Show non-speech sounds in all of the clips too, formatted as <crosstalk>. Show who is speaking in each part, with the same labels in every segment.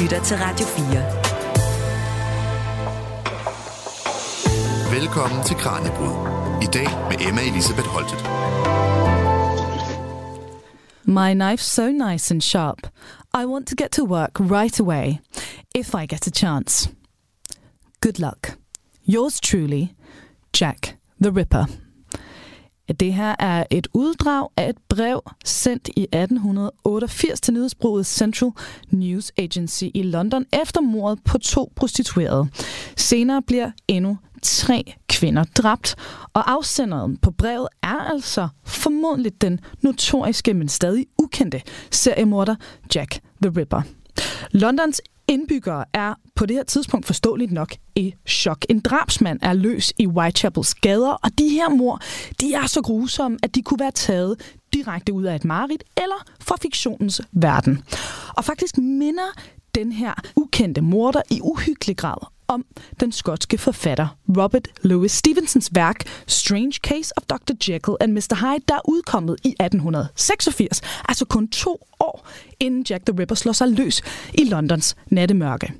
Speaker 1: lytter til Radio
Speaker 2: 4. Velkommen til Kranjebrud. I dag med Emma Elisabeth Holtet.
Speaker 3: My knife's so nice and sharp. I want to get to work right away, if I get a chance. Good luck. Yours truly, Jack the Ripper. Det her er et uddrag af et brev sendt i 1888 til nyhedsbruget Central News Agency i London efter mordet på to prostituerede. Senere bliver endnu tre kvinder dræbt, og afsenderen på brevet er altså formodentlig den notoriske, men stadig ukendte seriemorder Jack the Ripper. Londons indbyggere er på det her tidspunkt forståeligt nok i chok. En drabsmand er løs i Whitechapels gader, og de her mor, de er så grusomme, at de kunne være taget direkte ud af et mareridt eller fra fiktionens verden. Og faktisk minder den her ukendte morder i uhyggelig grad om den skotske forfatter Robert Louis Stevensons værk Strange Case of Dr. Jekyll and Mr. Hyde, der er udkommet i 1886, altså kun to år inden Jack the Ripper slår sig løs i Londons nattemørke.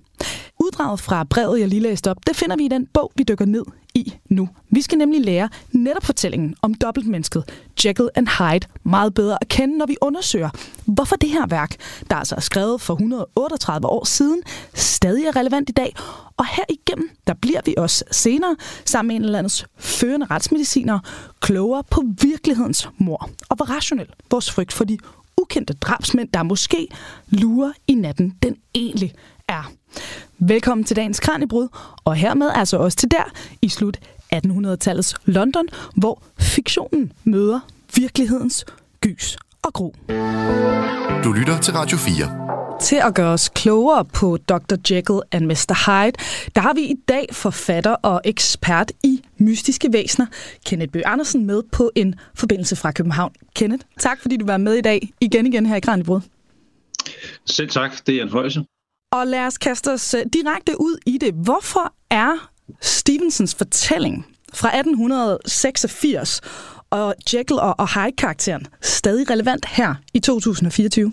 Speaker 3: Uddraget fra brevet, jeg lige læste op, det finder vi i den bog, vi dykker ned i nu. Vi skal nemlig lære netop fortællingen om dobbeltmennesket Jekyll and Hyde meget bedre at kende, når vi undersøger, hvorfor det her værk, der altså er skrevet for 138 år siden, stadig er relevant i dag. Og her igennem, der bliver vi også senere, sammen med en eller andens førende retsmediciner, klogere på virkelighedens mor, og hvor rationel vores frygt for de ukendte drabsmænd, der måske lurer i natten, den egentlig er. Velkommen til dagens Kranjebrud, og hermed altså også til der i slut 1800-tallets London, hvor fiktionen møder virkelighedens gys og gro.
Speaker 2: Du lytter til Radio 4.
Speaker 3: Til at gøre os klogere på Dr. Jekyll and Mr. Hyde, der har vi i dag forfatter og ekspert i mystiske væsener, Kenneth Bøh Andersen, med på en forbindelse fra København. Kenneth, tak fordi du var med i dag igen igen her i Kranjebrud.
Speaker 4: Selv tak, det er en fornøjelse.
Speaker 3: Og lad os kaste os øh, direkte ud i det. Hvorfor er Stevensons fortælling fra 1886 og Jekyll og Hyde-karakteren stadig relevant her i 2024?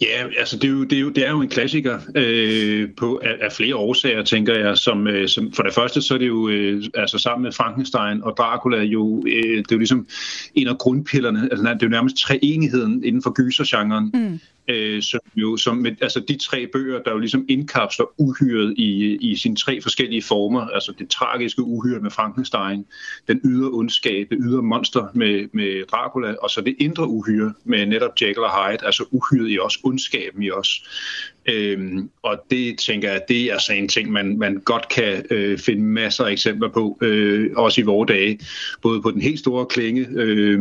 Speaker 4: Ja, altså det er jo, det er jo, det er jo en klassiker øh, på, af, af flere årsager, tænker jeg. Som, øh, som, for det første så er det jo øh, altså sammen med Frankenstein og Dracula jo, øh, det er jo ligesom en af grundpillerne. Altså, det er jo nærmest treenigheden inden for gysergenren. Mm øh, som jo, som, altså de tre bøger, der jo ligesom indkapsler uhyret i, i sine tre forskellige former, altså det tragiske uhyre med Frankenstein, den ydre ondskab, det ydre monster med, med Dracula, og så det indre uhyre med netop Jekyll og Hyde, altså uhyret i os, ondskaben i os. Øhm, og det tænker jeg, det er altså en ting, man, man godt kan øh, finde masser af eksempler på, øh, også i vore dage, både på den helt store klinge, øh,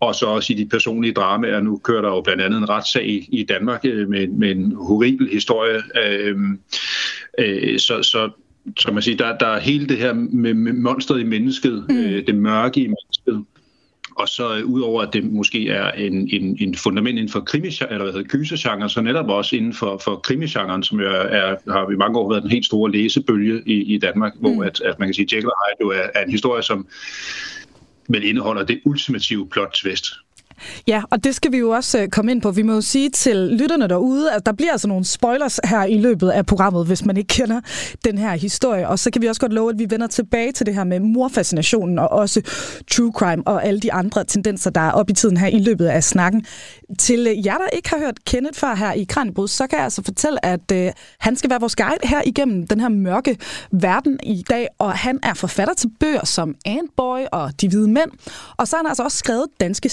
Speaker 4: og så også i de personlige dramaer. Nu kører der jo blandt andet en retssag i, Danmark øh, med, med en horribel historie. Øh, øh, så, så så man siger, der, der er hele det her med, med monstret i mennesket, mm. øh, det mørke i mennesket. Og så øh, udover at det måske er en, en, en fundament inden for krimi eller hvad hedder gysergenren, så netop også inden for, for krimigenren, som jo er, er, har i mange år været en helt store læsebølge i, i Danmark, mm. hvor at, at man kan sige, at Jekyll og Hyde jo er, er en historie, som men indeholder det ultimative plot twist.
Speaker 3: Ja, og det skal vi jo også øh, komme ind på. Vi må jo sige til lytterne derude, at der bliver altså nogle spoilers her i løbet af programmet, hvis man ikke kender den her historie. Og så kan vi også godt love, at vi vender tilbage til det her med morfascinationen og også true crime og alle de andre tendenser, der er op i tiden her i løbet af snakken. Til øh, jer, der ikke har hørt Kenneth før her i Kranjebrud, så kan jeg altså fortælle, at øh, han skal være vores guide her igennem den her mørke verden i dag, og han er forfatter til bøger som Antboy og De Hvide Mænd, og så har han altså også skrevet Danske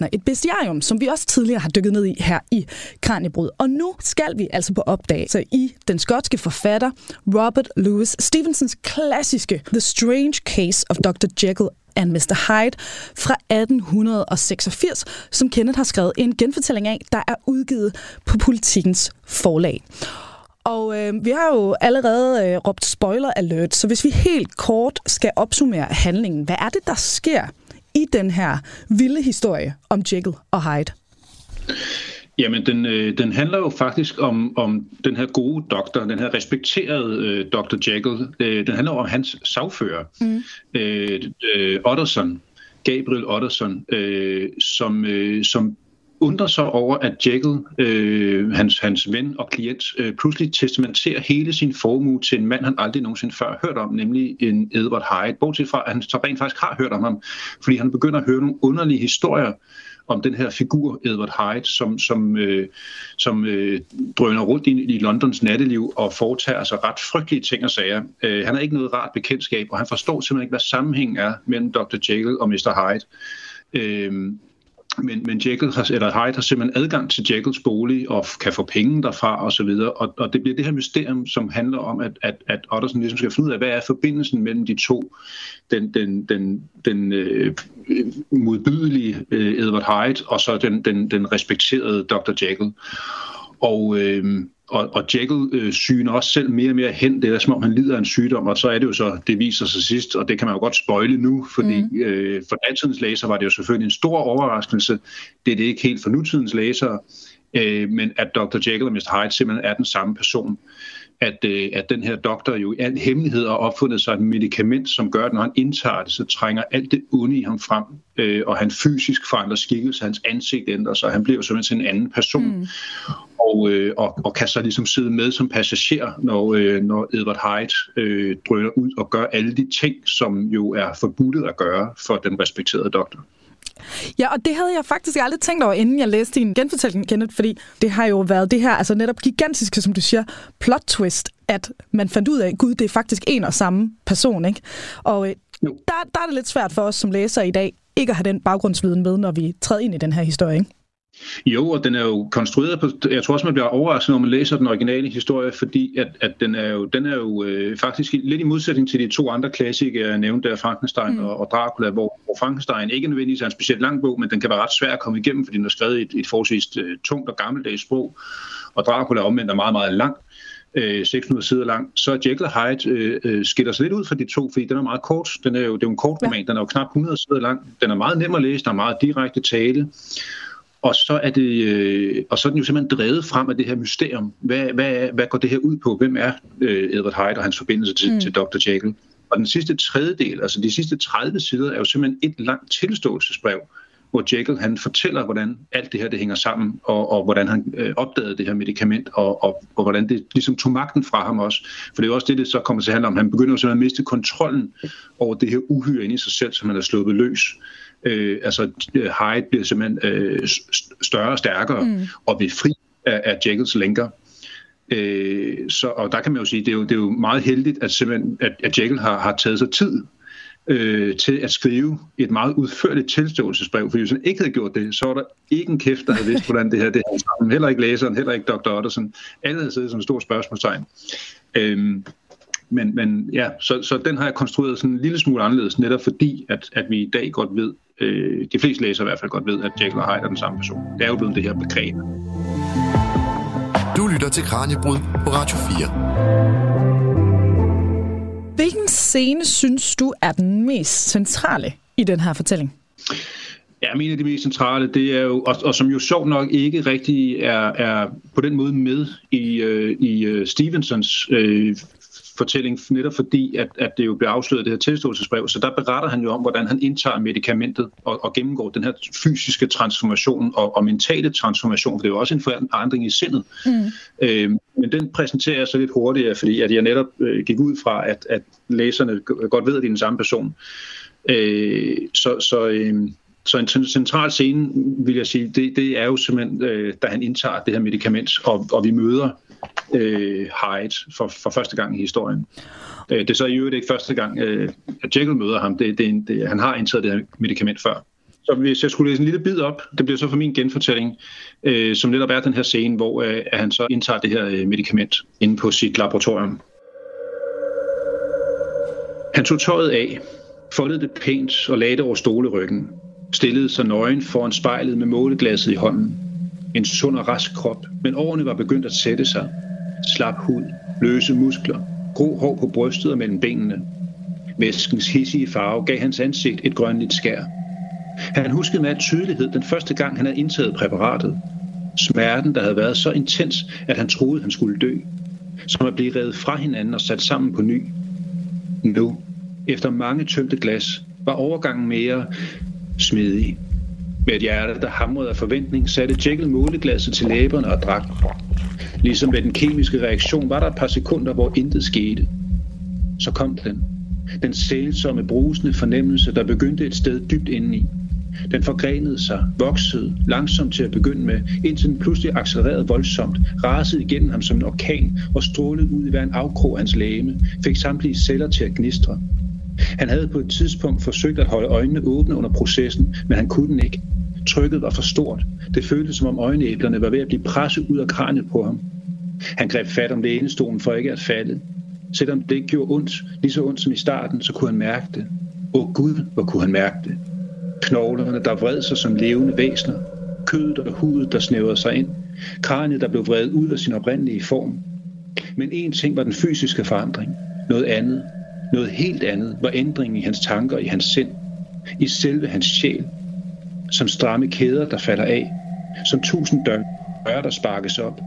Speaker 3: Soundvæsener, et bestiarium, som vi også tidligere har dykket ned i her i Kranjebrud. Og nu skal vi altså på opdagelse i den skotske forfatter Robert Louis Stevensons klassiske The Strange Case of Dr. Jekyll and Mr. Hyde fra 1886, som Kenneth har skrevet en genfortælling af, der er udgivet på politikens forlag. Og øh, vi har jo allerede øh, råbt spoiler alert, så hvis vi helt kort skal opsummere handlingen, hvad er det, der sker i den her vilde historie om Jekyll og Hyde?
Speaker 4: Jamen, den, øh, den handler jo faktisk om, om den her gode doktor, den her respekterede øh, Dr. Jekyll. Øh, den handler om hans sagfører, mm. øh, øh, Otterson, Gabriel Otterson, øh, som, øh, som undrer sig over, at Jekyll, øh, hans, hans ven og klient, øh, pludselig testamenterer hele sin formue til en mand, han aldrig nogensinde før har hørt om, nemlig en Edward Hyde. Bortset fra, at han så rent faktisk har hørt om ham, fordi han begynder at høre nogle underlige historier om den her figur, Edward Hyde, som, som, øh, som øh, drøner rundt i, i Londons natteliv og foretager sig ret frygtelige ting og sager. Øh, han har ikke noget rart bekendtskab, og han forstår simpelthen ikke, hvad sammenhængen er mellem Dr. Jekyll og Mr. Hyde. Øh, men, men Jekyll har, eller Hyde har simpelthen adgang til Jekylls bolig og kan få penge derfra og så videre. Og, og det bliver det her mysterium, som handler om, at, at, at Ottersen ligesom skal finde ud af, hvad er forbindelsen mellem de to. Den, den, den, den øh, modbydelige øh, Edward Hyde og så den, den, den respekterede Dr. Jekyll. Og, øh, og, og Jekyll øh, syner også selv mere og mere hen. Det er som om, han lider af en sygdom, og så er det jo så, det viser sig sidst, og det kan man jo godt spøjle nu, fordi mm. øh, for datidens læser var det jo selvfølgelig en stor overraskelse. Det er det ikke helt for nutidens læsere, øh, men at Dr. Jekyll og Mr. Hyde simpelthen er den samme person. At, øh, at den her doktor jo i al hemmelighed har opfundet sig et medicament, som gør, at når han indtager det, så trænger alt det onde i ham frem, øh, og han fysisk forandrer skikkelse, hans ansigt ændrer sig, han bliver jo simpelthen en anden person. Mm og, øh, og, og kan så ligesom sidde med som passager, når, øh, når Edward Hyde øh, drøner ud og gør alle de ting, som jo er forbudt at gøre for den respekterede doktor.
Speaker 3: Ja, og det havde jeg faktisk aldrig tænkt over, inden jeg læste din genfortælling, Kenneth, fordi det har jo været det her, altså netop gigantiske, som du siger, plot twist, at man fandt ud af, gud, det er faktisk en og samme person, ikke? Og øh, der, der er det lidt svært for os som læsere i dag, ikke at have den baggrundsviden med, når vi træder ind i den her historie, ikke?
Speaker 4: Jo, og den er jo konstrueret på, jeg tror også, man bliver overrasket, når man læser den originale historie, fordi at, at den er jo, den er jo øh, faktisk lidt i modsætning til de to andre klassikere, jeg nævnte der, Frankenstein mm. og, og Dracula, hvor, hvor Frankenstein ikke nødvendigvis er en specielt lang bog, men den kan være ret svær at komme igennem, fordi den er skrevet i et, et forholdsvis øh, tungt og gammeldags sprog, og Dracula omvendt er meget, meget lang øh, 600 sider lang, så Jekyll og Hyde øh, øh, skiller sig lidt ud fra de to, fordi den er meget kort. Den er jo, det er jo en kort roman, ja. den er jo knap 100 sider lang. Den er meget nem at læse, der er meget direkte tale. Og så er det, øh, og så er den jo simpelthen drevet frem af det her mysterium. Hvad, hvad, hvad går det her ud på? Hvem er øh, Edward Hyde og hans forbindelse til, mm. til Dr. Jekyll? Og den sidste tredjedel, altså de sidste 30 sider, er jo simpelthen et langt tilståelsesbrev, hvor Jekyll han fortæller, hvordan alt det her det hænger sammen, og, og hvordan han øh, opdagede det her medicament, og, og, og hvordan det ligesom tog magten fra ham også. For det er jo også det, det så kommer til at handle om. Han begynder jo simpelthen at miste kontrollen over det her uhyre inde i sig selv, som han har sluppet løs. Øh, altså Hyde bliver simpelthen øh, større og stærkere mm. og bliver fri af, af Jekylls lænker. Øh, så, og der kan man jo sige, det er jo, det er jo meget heldigt, at, simpelthen, at, at Jekyll har, har taget sig tid øh, til at skrive et meget udførligt tilståelsesbrev, for hvis han ikke havde gjort det, så var der ikke en kæft, der havde vidst, hvordan det her det sammen. Heller ikke læseren, heller ikke Dr. Otterson. Alle havde siddet som et stort spørgsmålstegn. Øh, men, men ja, så, så den har jeg konstrueret sådan en lille smule anderledes, netop fordi, at, at vi i dag godt ved, øh, de fleste læsere i hvert fald godt ved, at Jekyll og Hyde er den samme person. Det er jo blevet det her begreb.
Speaker 2: Du lytter til Kranjebrud på Radio
Speaker 3: 4. Hvilken scene synes du er den mest centrale i den her fortælling?
Speaker 4: Ja, en af de mest centrale, det er jo, og, og som jo sjovt nok ikke rigtig er, er på den måde med i, øh, i øh, Stevensons øh, fortælling, netop fordi, at, at det jo bliver afsløret det her tilståelsesbrev. Så der beretter han jo om, hvordan han indtager medicamentet og, og gennemgår den her fysiske transformation og, og mentale transformation, for det er jo også en forandring i sindet. Mm. Øh, men den præsenterer jeg så lidt hurtigere, fordi at jeg netop øh, gik ud fra, at, at læserne godt ved, at det er den samme person. Øh, så så øh, så en central scene, vil jeg sige, det, det er jo simpelthen, øh, da han indtager det her medicament, og, og vi møder øh, Hyde for, for første gang i historien. Øh, det er så i øvrigt ikke første gang, øh, at Jekyll møder ham. Det, det, det, han har indtaget det her medicament før. Så hvis jeg skulle læse en lille bid op, det bliver så for min genfortælling, øh, som netop er den her scene, hvor øh, han så indtager det her øh, medicament inde på sit laboratorium. Han tog tøjet af, foldede det pænt og lagde det over stoleryggen, stillede sig nøgen foran spejlet med måleglasset i hånden. En sund og rask krop, men årene var begyndt at sætte sig. Slap hud, løse muskler, grå hår på brystet og mellem benene. Væskens hissige farve gav hans ansigt et grønligt skær. Han huskede med tydelighed den første gang, han havde indtaget præparatet. Smerten, der havde været så intens, at han troede, han skulle dø. Som at blive revet fra hinanden og sat sammen på ny. Nu, efter mange tømte glas, var overgangen mere smidig. Med et hjerte, der hamrede af forventning, satte Jekyll måleglasset til læberne og drak. Ligesom ved den kemiske reaktion var der et par sekunder, hvor intet skete. Så kom den. Den sælsomme, brusende fornemmelse, der begyndte et sted dybt indeni. Den forgrenede sig, voksede langsomt til at begynde med, indtil den pludselig accelererede voldsomt, rasede igennem ham som en orkan og strålede ud i hver en afkrog af hans læme, fik samtlige celler til at gnistre. Han havde på et tidspunkt forsøgt at holde øjnene åbne under processen, men han kunne den ikke. Trykket var for stort. Det føltes som om øjenæblerne var ved at blive presset ud af kraniet på ham. Han greb fat om lænestolen for ikke at falde. Selvom det ikke gjorde ondt, lige så ondt som i starten, så kunne han mærke det. Åh Gud, hvor kunne han mærke det. Knoglerne, der vred sig som levende væsener. Kødet og hudet, der snævrede sig ind. Kraniet, der blev vredet ud af sin oprindelige form. Men en ting var den fysiske forandring. Noget andet, noget helt andet, var ændringen i hans tanker, i hans sind. I selve hans sjæl. Som stramme kæder, der falder af. Som tusind døre, der sparkes op.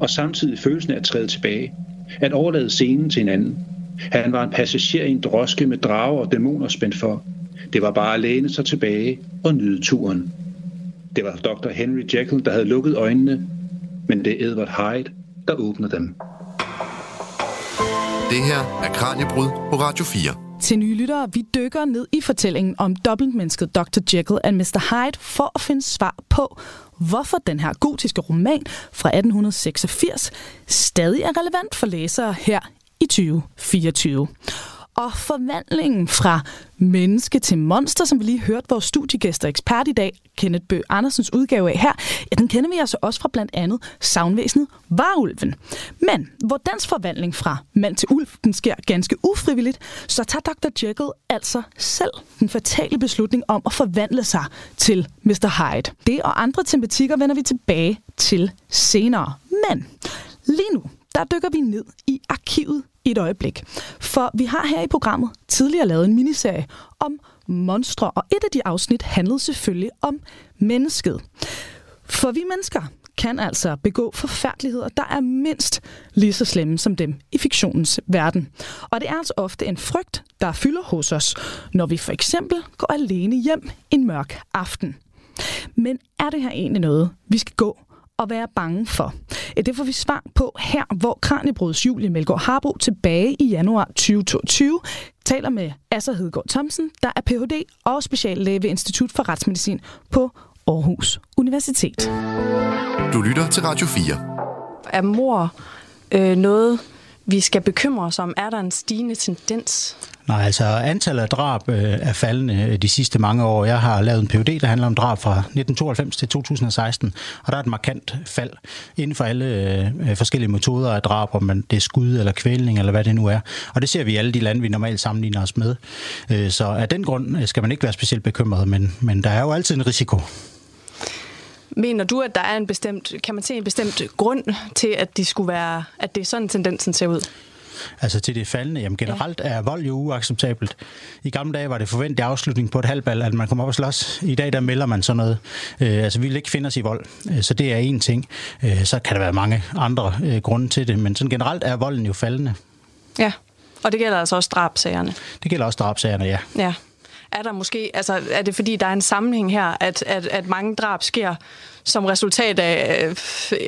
Speaker 4: Og samtidig følelsen af at træde tilbage. At overlade scenen til en anden. Han var en passager i en droske med drager og dæmoner spændt for. Det var bare at læne sig tilbage og nyde turen. Det var Dr. Henry Jekyll, der havde lukket øjnene, men det er Edward Hyde, der åbner dem.
Speaker 2: Det her er Kranjebrud på Radio 4.
Speaker 3: Til nye lyttere, vi dykker ned i fortællingen om dobbeltmennesket Dr. Jekyll and Mr. Hyde for at finde svar på, hvorfor den her gotiske roman fra 1886 stadig er relevant for læsere her i 2024 og forvandlingen fra menneske til monster, som vi lige hørte vores studiegæster ekspert i dag, Kenneth Bø Andersens udgave af her, ja, den kender vi altså også fra blandt andet savnvæsenet Varulven. Men hvor dens forvandling fra mand til ulv, den sker ganske ufrivilligt, så tager Dr. Jekyll altså selv den fatale beslutning om at forvandle sig til Mr. Hyde. Det og andre tematikker vender vi tilbage til senere. Men lige nu, der dykker vi ned i arkivet et øjeblik. For vi har her i programmet tidligere lavet en miniserie om monstre, og et af de afsnit handlede selvfølgelig om mennesket. For vi mennesker kan altså begå forfærdeligheder, der er mindst lige så slemme som dem i fiktionens verden. Og det er altså ofte en frygt, der fylder hos os, når vi for eksempel går alene hjem en mørk aften. Men er det her egentlig noget, vi skal gå at være bange for? Det får vi svar på her, hvor Kranjebrods Julie Melgaard Harbo tilbage i januar 2022 taler med Asser Hedegaard Thomsen, der er Ph.D. og speciallæge ved Institut for Retsmedicin på Aarhus Universitet.
Speaker 2: Du lytter til Radio 4.
Speaker 1: Er mor øh, noget, vi skal bekymre os om? Er der en stigende tendens?
Speaker 5: Nej, altså antallet af drab øh, er faldende øh, de sidste mange år. Jeg har lavet en PhD, der handler om drab fra 1992 til 2016, og der er et markant fald inden for alle øh, forskellige metoder af drab, om man det er skud eller kvælning eller hvad det nu er. Og det ser vi i alle de lande, vi normalt sammenligner os med. Øh, så af den grund øh, skal man ikke være specielt bekymret, men, men der er jo altid en risiko.
Speaker 1: Mener du, at der er en bestemt, kan man se en bestemt grund til, at, de skulle være, at det er sådan tendensen ser ud?
Speaker 5: altså til det faldende. Jamen generelt er vold jo uacceptabelt. I gamle dage var det forventet afslutning på et halvbal, at man kommer op og slås. I dag der melder man sådan noget. Øh, altså vi vil ikke finde os i vold. Øh, så det er en ting. Øh, så kan der være mange andre øh, grunde til det, men sådan generelt er volden jo faldende.
Speaker 1: Ja, og det gælder altså også drabsagerne.
Speaker 5: Det gælder også drabsagerne, ja.
Speaker 1: Ja. Er der måske, altså er det fordi, der er en sammenhæng her, at, at, at mange drab sker som resultat af øh,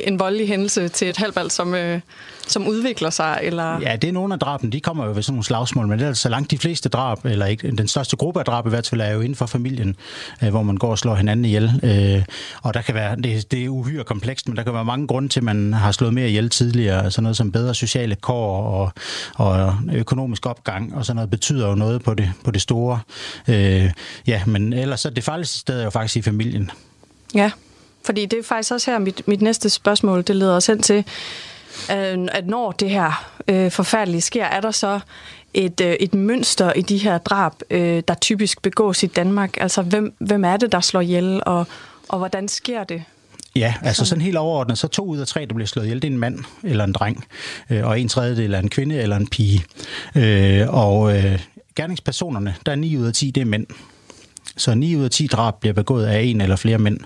Speaker 1: en voldelig hændelse til et halvbal, som, øh, som udvikler sig? Eller?
Speaker 5: Ja, det er nogle af draben, de kommer jo ved sådan nogle slagsmål, men det er så langt de fleste drab, eller ikke, den største gruppe af drab i hvert fald, er jo inden for familien, øh, hvor man går og slår hinanden ihjel. Øh, og der kan være, det, det er uhyre komplekst, men der kan være mange grunde til, at man har slået mere ihjel tidligere. Sådan noget som bedre sociale kår og, og økonomisk opgang, og sådan noget betyder jo noget på det, på det store. Øh, ja, men ellers så det farligste sted er jo faktisk i familien.
Speaker 1: Ja, fordi det er faktisk også her, mit, mit næste spørgsmål, det leder os hen til, at når det her øh, forfærdelige sker, er der så et, øh, et mønster i de her drab, øh, der typisk begås i Danmark? Altså, hvem, hvem er det, der slår ihjel, og, og hvordan sker det?
Speaker 5: Ja, altså sådan helt overordnet, så to ud af tre, der bliver slået ihjel, det er en mand eller en dreng, øh, og en tredjedel er en kvinde eller en pige. Øh, og øh, gerningspersonerne, der er ni ud af 10, det er mænd. Så 9 ud af 10 drab bliver begået af en eller flere mænd.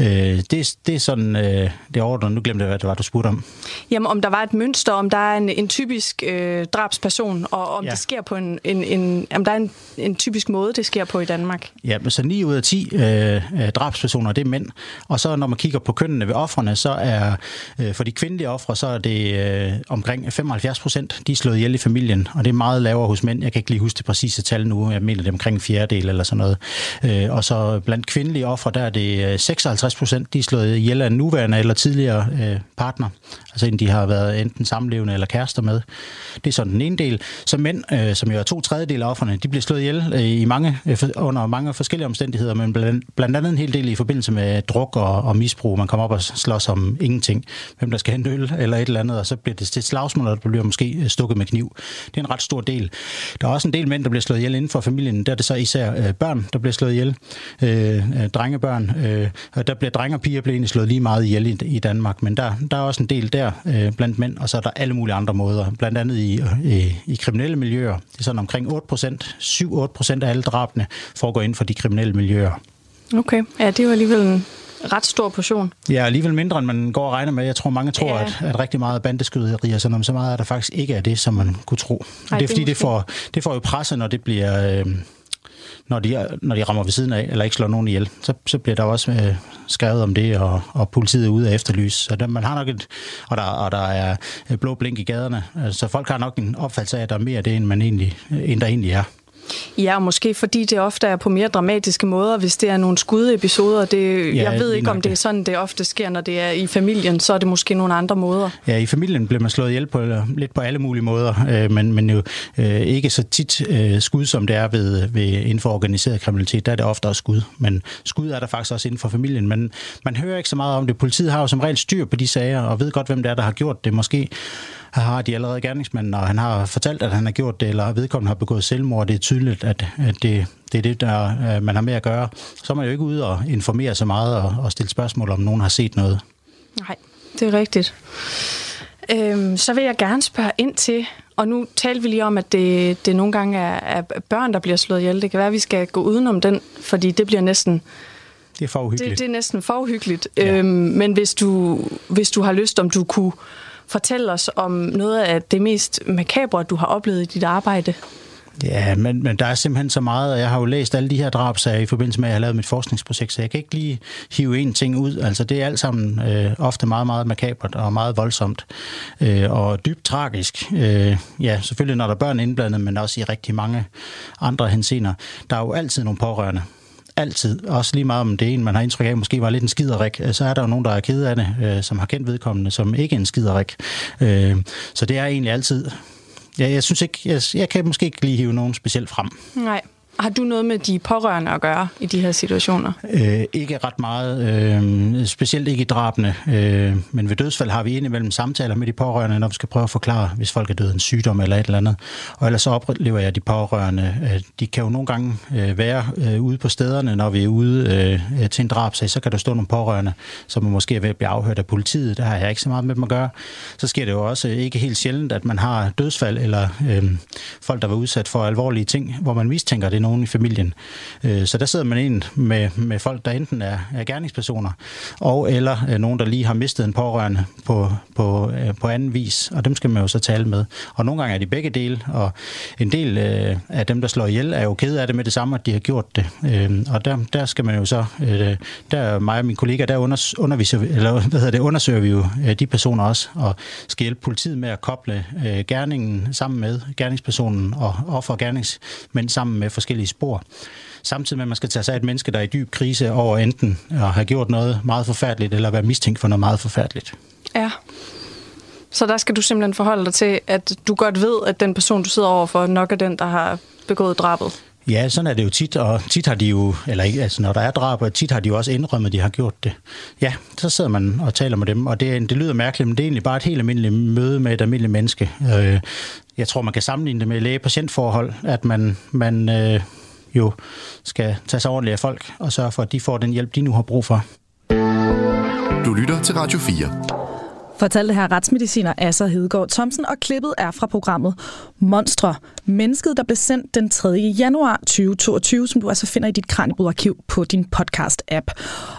Speaker 5: Øh, det, det er sådan øh, det ordner. Nu glemte jeg, hvad det var, du spurgte om.
Speaker 1: Jamen, om der var et mønster, om der er en, en typisk øh, drabsperson, og om ja. det sker på en, en, en, om der er en, en typisk måde, det sker på i Danmark.
Speaker 5: Ja, men så 9 ud af 10 øh, drabspersoner, det er mænd. Og så når man kigger på kønnene ved offrene, så er øh, for de kvindelige ofre, så er det øh, omkring 75 procent, de er slået ihjel i familien, og det er meget lavere hos mænd. Jeg kan ikke lige huske det præcise tal nu, jeg mener det er omkring en fjerdedel eller sådan noget. Øh, og så blandt kvindelige ofre, der er det øh, 56 procent, de er slået ihjel af en nuværende eller tidligere øh, partner, altså inden de har været enten samlevende eller kærester med. Det er sådan den ene del. Så mænd, øh, som jo er to tredjedel af offerne, de bliver slået ihjel øh, i mange, øh, under mange forskellige omstændigheder, men blandt, blandt andet en hel del i forbindelse med druk og, og misbrug. Man kommer op og slås om ingenting, hvem der skal hente øl eller et eller andet, og så bliver det til slagsmål, og der bliver måske øh, stukket med kniv. Det er en ret stor del. Der er også en del mænd, der bliver slået ihjel inden for familien. Der er det så især øh, børn, der bliver slået ihjel. Øh, øh, drengebørn. Øh, og der bliver drenge og piger bliver egentlig slået lige meget ihjel i, i Danmark, men der, der er også en del der øh, blandt mænd, og så er der alle mulige andre måder. Blandt andet i, i, i kriminelle miljøer. Det er sådan omkring 8 procent, 7-8 procent af alle drabene foregår inden for de kriminelle miljøer.
Speaker 1: Okay, ja, det er jo alligevel en ret stor portion.
Speaker 5: Ja, alligevel mindre, end man går og regner med. Jeg tror, mange tror, ja. at, at rigtig meget bandeskyderi og sådan så meget er der faktisk ikke er det, som man kunne tro. Ej, det er fordi, det, det, får, det får jo presset, når det bliver... Øh, når de, når de rammer ved siden af, eller ikke slår nogen ihjel, så, så bliver der også øh, skrevet om det, og, og politiet er ude af efterlys. Så der, man har nok et, og der, og der er blå blink i gaderne, øh, så folk har nok en opfattelse af, at der er mere af det, end, man egentlig, end der egentlig er.
Speaker 1: Ja, og måske fordi det ofte er på mere dramatiske måder, hvis det er nogle skudepisoder. Det, ja, jeg ved ikke, om det er sådan, det ofte sker, når det er i familien, så er det måske nogle andre måder.
Speaker 5: Ja, i familien bliver man slået ihjel på lidt på alle mulige måder, øh, men, men jo øh, ikke så tit øh, skud, som det er ved, ved inden for organiseret kriminalitet. Der er det ofte også skud, men skud er der faktisk også inden for familien. Men man hører ikke så meget om det. Politiet har jo som regel styr på de sager, og ved godt, hvem det er, der har gjort det. Måske har de allerede gerningsmanden, og han har fortalt, at han har gjort det, eller vedkommende har begået selvmord. Det er tydeligt, at, at det, det er det, der øh, man har med at gøre. Så er man jo ikke ude og informere så meget og, og stille spørgsmål, om nogen har set noget.
Speaker 1: Nej, det er rigtigt. Øhm, så vil jeg gerne spørge ind til, og nu talte vi lige om, at det, det nogle gange er, er børn, der bliver slået ihjel. Det kan være, at vi skal gå udenom den, fordi det bliver næsten...
Speaker 5: Det er for uhyggeligt.
Speaker 1: Det, det er næsten for uhyggeligt. Ja. Øhm, men hvis du, hvis du har lyst, om du kunne fortælle os om noget af det mest makabre, du har oplevet i dit arbejde?
Speaker 5: Ja, men, men der er simpelthen så meget, og jeg har jo læst alle de her drabsager i forbindelse med, at jeg har lavet mit forskningsprojekt, så jeg kan ikke lige hive en ting ud. Altså det er alt sammen øh, ofte meget, meget makabert og meget voldsomt øh, og dybt tragisk. Øh, ja, selvfølgelig når der er børn indblandet, men også i rigtig mange andre hensener. Der er jo altid nogle pårørende, altid, også lige meget om det en, man har indtryk af, måske var lidt en skiderik, øh, så er der jo nogen, der er ked af det, øh, som har kendt vedkommende, som ikke er en skiderik. Øh, så det er egentlig altid... Ja, jeg synes ikke, jeg, jeg kan måske ikke lige hive nogen specielt frem.
Speaker 1: Nej. Har du noget med de pårørende at gøre i de her situationer?
Speaker 5: Øh, ikke ret meget, øh, specielt ikke i drabene, øh, men ved dødsfald har vi indimellem samtaler med de pårørende, når vi skal prøve at forklare, hvis folk er døde af en sygdom eller et eller andet. Og ellers så oplever jeg de pårørende. Øh, de kan jo nogle gange øh, være øh, ude på stederne, når vi er ude øh, til en drabsag, så kan der stå nogle pårørende, som måske er ved at blive afhørt af politiet. Der har jeg ikke så meget med dem at gøre. Så sker det jo også øh, ikke helt sjældent, at man har dødsfald eller øh, folk, der var udsat for alvorlige ting, hvor man mistænker, det nogen i familien. Øh, så der sidder man ind med, med folk, der enten er, er gerningspersoner, og eller øh, nogen, der lige har mistet en pårørende på, på, øh, på anden vis, og dem skal man jo så tale med. Og nogle gange er de begge dele, og en del øh, af dem, der slår ihjel, er jo ked af det med det samme, at de har gjort det. Øh, og der, der skal man jo så, øh, der mig og min kollega, der underviser, eller hvad hedder det, undersøger vi jo de personer også, og skal hjælpe politiet med at koble gerningen sammen med gerningspersonen og offer og gerningsmænd sammen med forskellige spor. Samtidig med, at man skal tage sig af et menneske, der er i dyb krise over enten at have gjort noget meget forfærdeligt, eller være mistænkt for noget meget forfærdeligt.
Speaker 1: Ja. Så der skal du simpelthen forholde dig til, at du godt ved, at den person, du sidder overfor, nok er den, der har begået drabet.
Speaker 5: Ja, sådan er det jo tit, og tit har de jo, eller ikke, altså når der er drab, tit har de jo også indrømmet, at de har gjort det. Ja, så sidder man og taler med dem, og det, det lyder mærkeligt, men det er egentlig bare et helt almindeligt møde med et almindeligt menneske. Øh, jeg tror, man kan sammenligne det med læge-patientforhold, at man, man øh, jo skal tage sig ordentligt af folk og sørge for, at de får den hjælp, de nu har brug for.
Speaker 2: Du lytter til Radio 4.
Speaker 3: Fortalte her retsmediciner Asser Hedegaard Thomsen, og klippet er fra programmet Monstre. Mennesket, der blev sendt den 3. januar 2022, som du altså finder i dit Kranjebrud-arkiv på din podcast-app.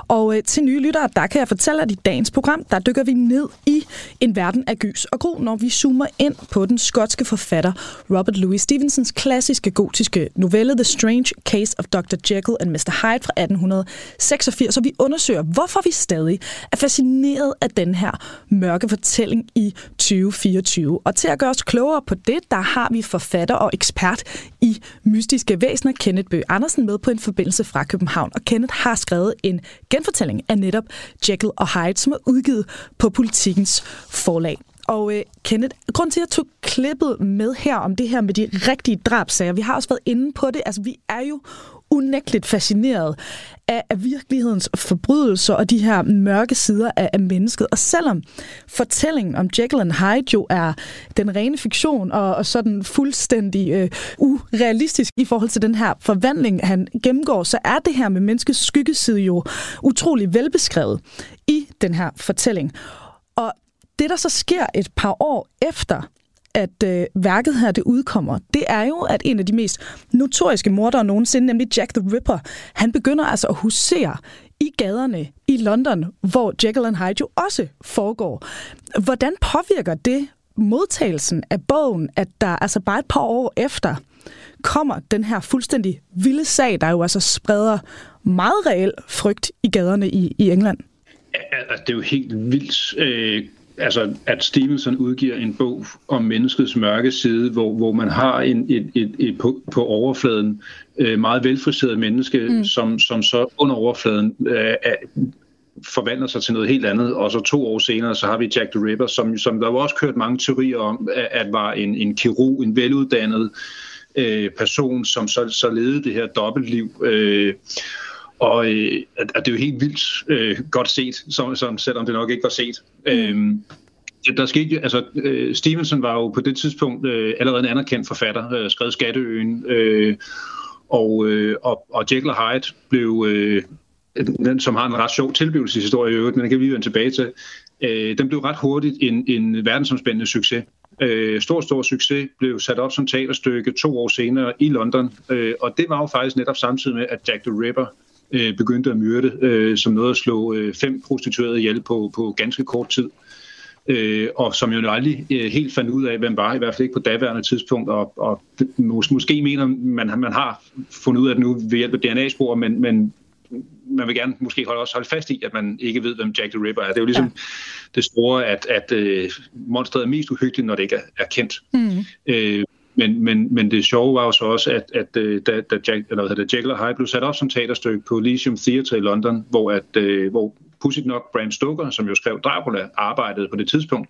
Speaker 3: Og øh, til nye lyttere, der kan jeg fortælle, at i dagens program, der dykker vi ned i en verden af gys og gro, når vi zoomer ind på den skotske forfatter Robert Louis Stevensons klassiske gotiske novelle The Strange Case of Dr. Jekyll and Mr. Hyde fra 1886, og vi undersøger, hvorfor vi stadig er fascineret af den her mørke fortælling i 2024. Og til at gøre os klogere på det, der har vi forfatter og ekspert i mystiske væsener, Kenneth Bøh Andersen, med på en forbindelse fra København. Og Kenneth har skrevet en genfortælling af netop Jekyll og Hyde, som er udgivet på Politikens forlag. Og øh, Kenneth, grund til, at jeg tog klippet med her om det her med de rigtige drabsager, vi har også været inde på det, altså vi er jo unægteligt fascineret af, af virkelighedens forbrydelser og de her mørke sider af, af mennesket. Og selvom fortællingen om Jekyll and Hyde jo er den rene fiktion og, og sådan fuldstændig øh, urealistisk i forhold til den her forvandling, han gennemgår, så er det her med menneskets skyggeside jo utrolig velbeskrevet i den her fortælling. Og det, der så sker et par år efter, at øh, værket her det udkommer, det er jo, at en af de mest notoriske mordere nogensinde, nemlig Jack the Ripper, han begynder altså at husere i gaderne i London, hvor Jekyll and Hyde jo også foregår. Hvordan påvirker det modtagelsen af bogen, at der altså bare et par år efter kommer den her fuldstændig vilde sag, der jo altså spreder meget reel frygt i gaderne i, i England?
Speaker 4: Altså, det er jo helt vildt øh, altså, at Stevenson udgiver en bog om menneskets mørke side, hvor, hvor man har en, et, et, et på, på overfladen øh, meget velfriseret menneske, mm. som, som så under overfladen øh, er, forvandler sig til noget helt andet, og så to år senere, så har vi Jack the Ripper, som, som der var også kørt mange teorier om, at, at var en, en kirurg, en veluddannet øh, person, som så, så levede det her dobbeltliv. Øh, og øh, at, at det er jo helt vildt øh, godt set, som, som, selvom det nok ikke var set. Mm. Øhm, der skete altså øh, Stevenson var jo på det tidspunkt øh, allerede en anerkendt forfatter, øh, skrev Skatteøen, øh, og, øh, og, og Jekyll Hyde blev, øh, den, som har en ret sjov tilblivelseshistorie i øvrigt, men den kan vi vende tilbage til, øh, den blev ret hurtigt en, en verdensomspændende succes. Øh, stor, stor succes, blev sat op som teaterstykke to år senere i London, øh, og det var jo faktisk netop samtidig med, at Jack the Ripper øh, begyndte at myrde, øh, som noget at slå øh, fem prostituerede ihjel på, på ganske kort tid. Øh, og som jo aldrig øh, helt fandt ud af, hvem var, i hvert fald ikke på daværende tidspunkt, og, og mås- måske mener man, man har fundet ud af det nu ved hjælp af DNA-spor, men, men man vil gerne måske holde, også holde fast i, at man ikke ved, hvem Jack the Ripper er. Det er jo ligesom ja. det store, at, at uh, monstret er mest uhyggeligt, når det ikke er, er kendt. Mm. Øh, men, men, men det sjove var jo så også, at, at øh, da, da Jack, eller hvad det, Jekyll og Hyde blev sat op som teaterstykke på Elysium Theatre i London, hvor, at, øh, hvor pudsigt nok Bram Stoker, som jo skrev Dracula, arbejdede på det tidspunkt,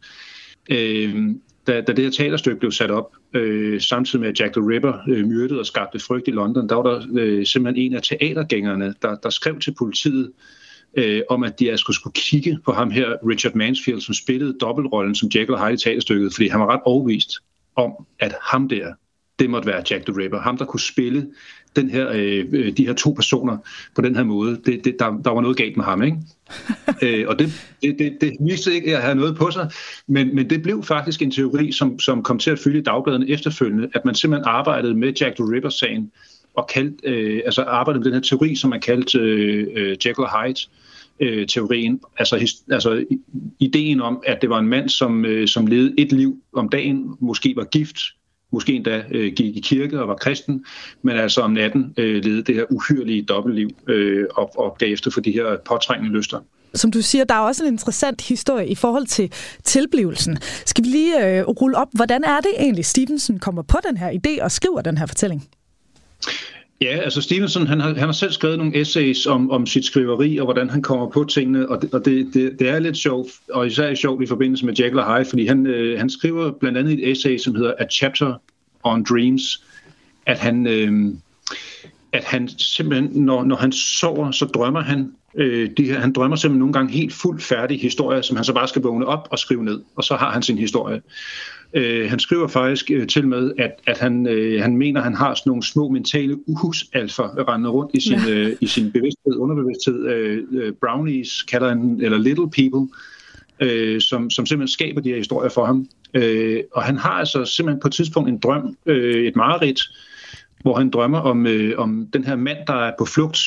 Speaker 4: øh, da, da det her teaterstykke blev sat op, øh, samtidig med at Jack the Ripper øh, myrdede og skabte frygt i London, der var der øh, simpelthen en af teatergængerne, der, der skrev til politiet, øh, om at de altså skulle kigge på ham her, Richard Mansfield, som spillede dobbeltrollen som Jekyll og Hyde i teaterstykket, fordi han var ret overvist om, at ham der, det måtte være Jack the Ripper. Ham, der kunne spille den her, øh, øh, de her to personer på den her måde. Det, det, der, der var noget galt med ham, ikke? <laughs> øh, og det, det, det, det viste ikke at have noget på sig, men, men det blev faktisk en teori, som, som kom til at fylde dagbladene efterfølgende, at man simpelthen arbejdede med Jack the Ripper-sagen, og kaldte, øh, altså arbejdede med den her teori, som man kaldte øh, øh, Jekyll Hyde, øh, teorien, altså, his, altså ideen om, at det var en mand, som, øh, som levede et liv om dagen, måske var gift, måske endda øh, gik i kirke og var kristen, men altså om natten øh, levede det her uhyrlige dobbeltliv øh, og, og gav efter for de her påtrængende lyster.
Speaker 3: Som du siger, der er også en interessant historie i forhold til tilblivelsen. Skal vi lige øh, rulle op, hvordan er det egentlig, Stevenson kommer på den her idé og skriver den her fortælling?
Speaker 4: Ja, altså Stevenson, han har, han har selv skrevet nogle essays om, om sit skriveri, og hvordan han kommer på tingene, og det, og det, det, det er lidt sjovt, og især sjovt i forbindelse med Jekyll og Hyde, fordi han, øh, han skriver blandt andet et essay, som hedder A Chapter on Dreams, at han, øh, at han simpelthen, når, når han sover, så drømmer han, øh, de han drømmer simpelthen nogle gange helt fuldt færdige historier, som han så bare skal vågne op og skrive ned, og så har han sin historie. Øh, han skriver faktisk øh, til med, at, at han, øh, han mener, at han har sådan nogle små mentale uhusalfer rendende rundt i sin, ja. øh, i sin bevidsthed, underbevidsthed. Øh, øh, brownies kalder han, eller little people. øh, som, som simpelthen skaber de her historier for ham. Øh, og han har altså simpelthen på et tidspunkt en drøm, øh, et mareridt, hvor han drømmer om, øh, om den her mand, der er på flugt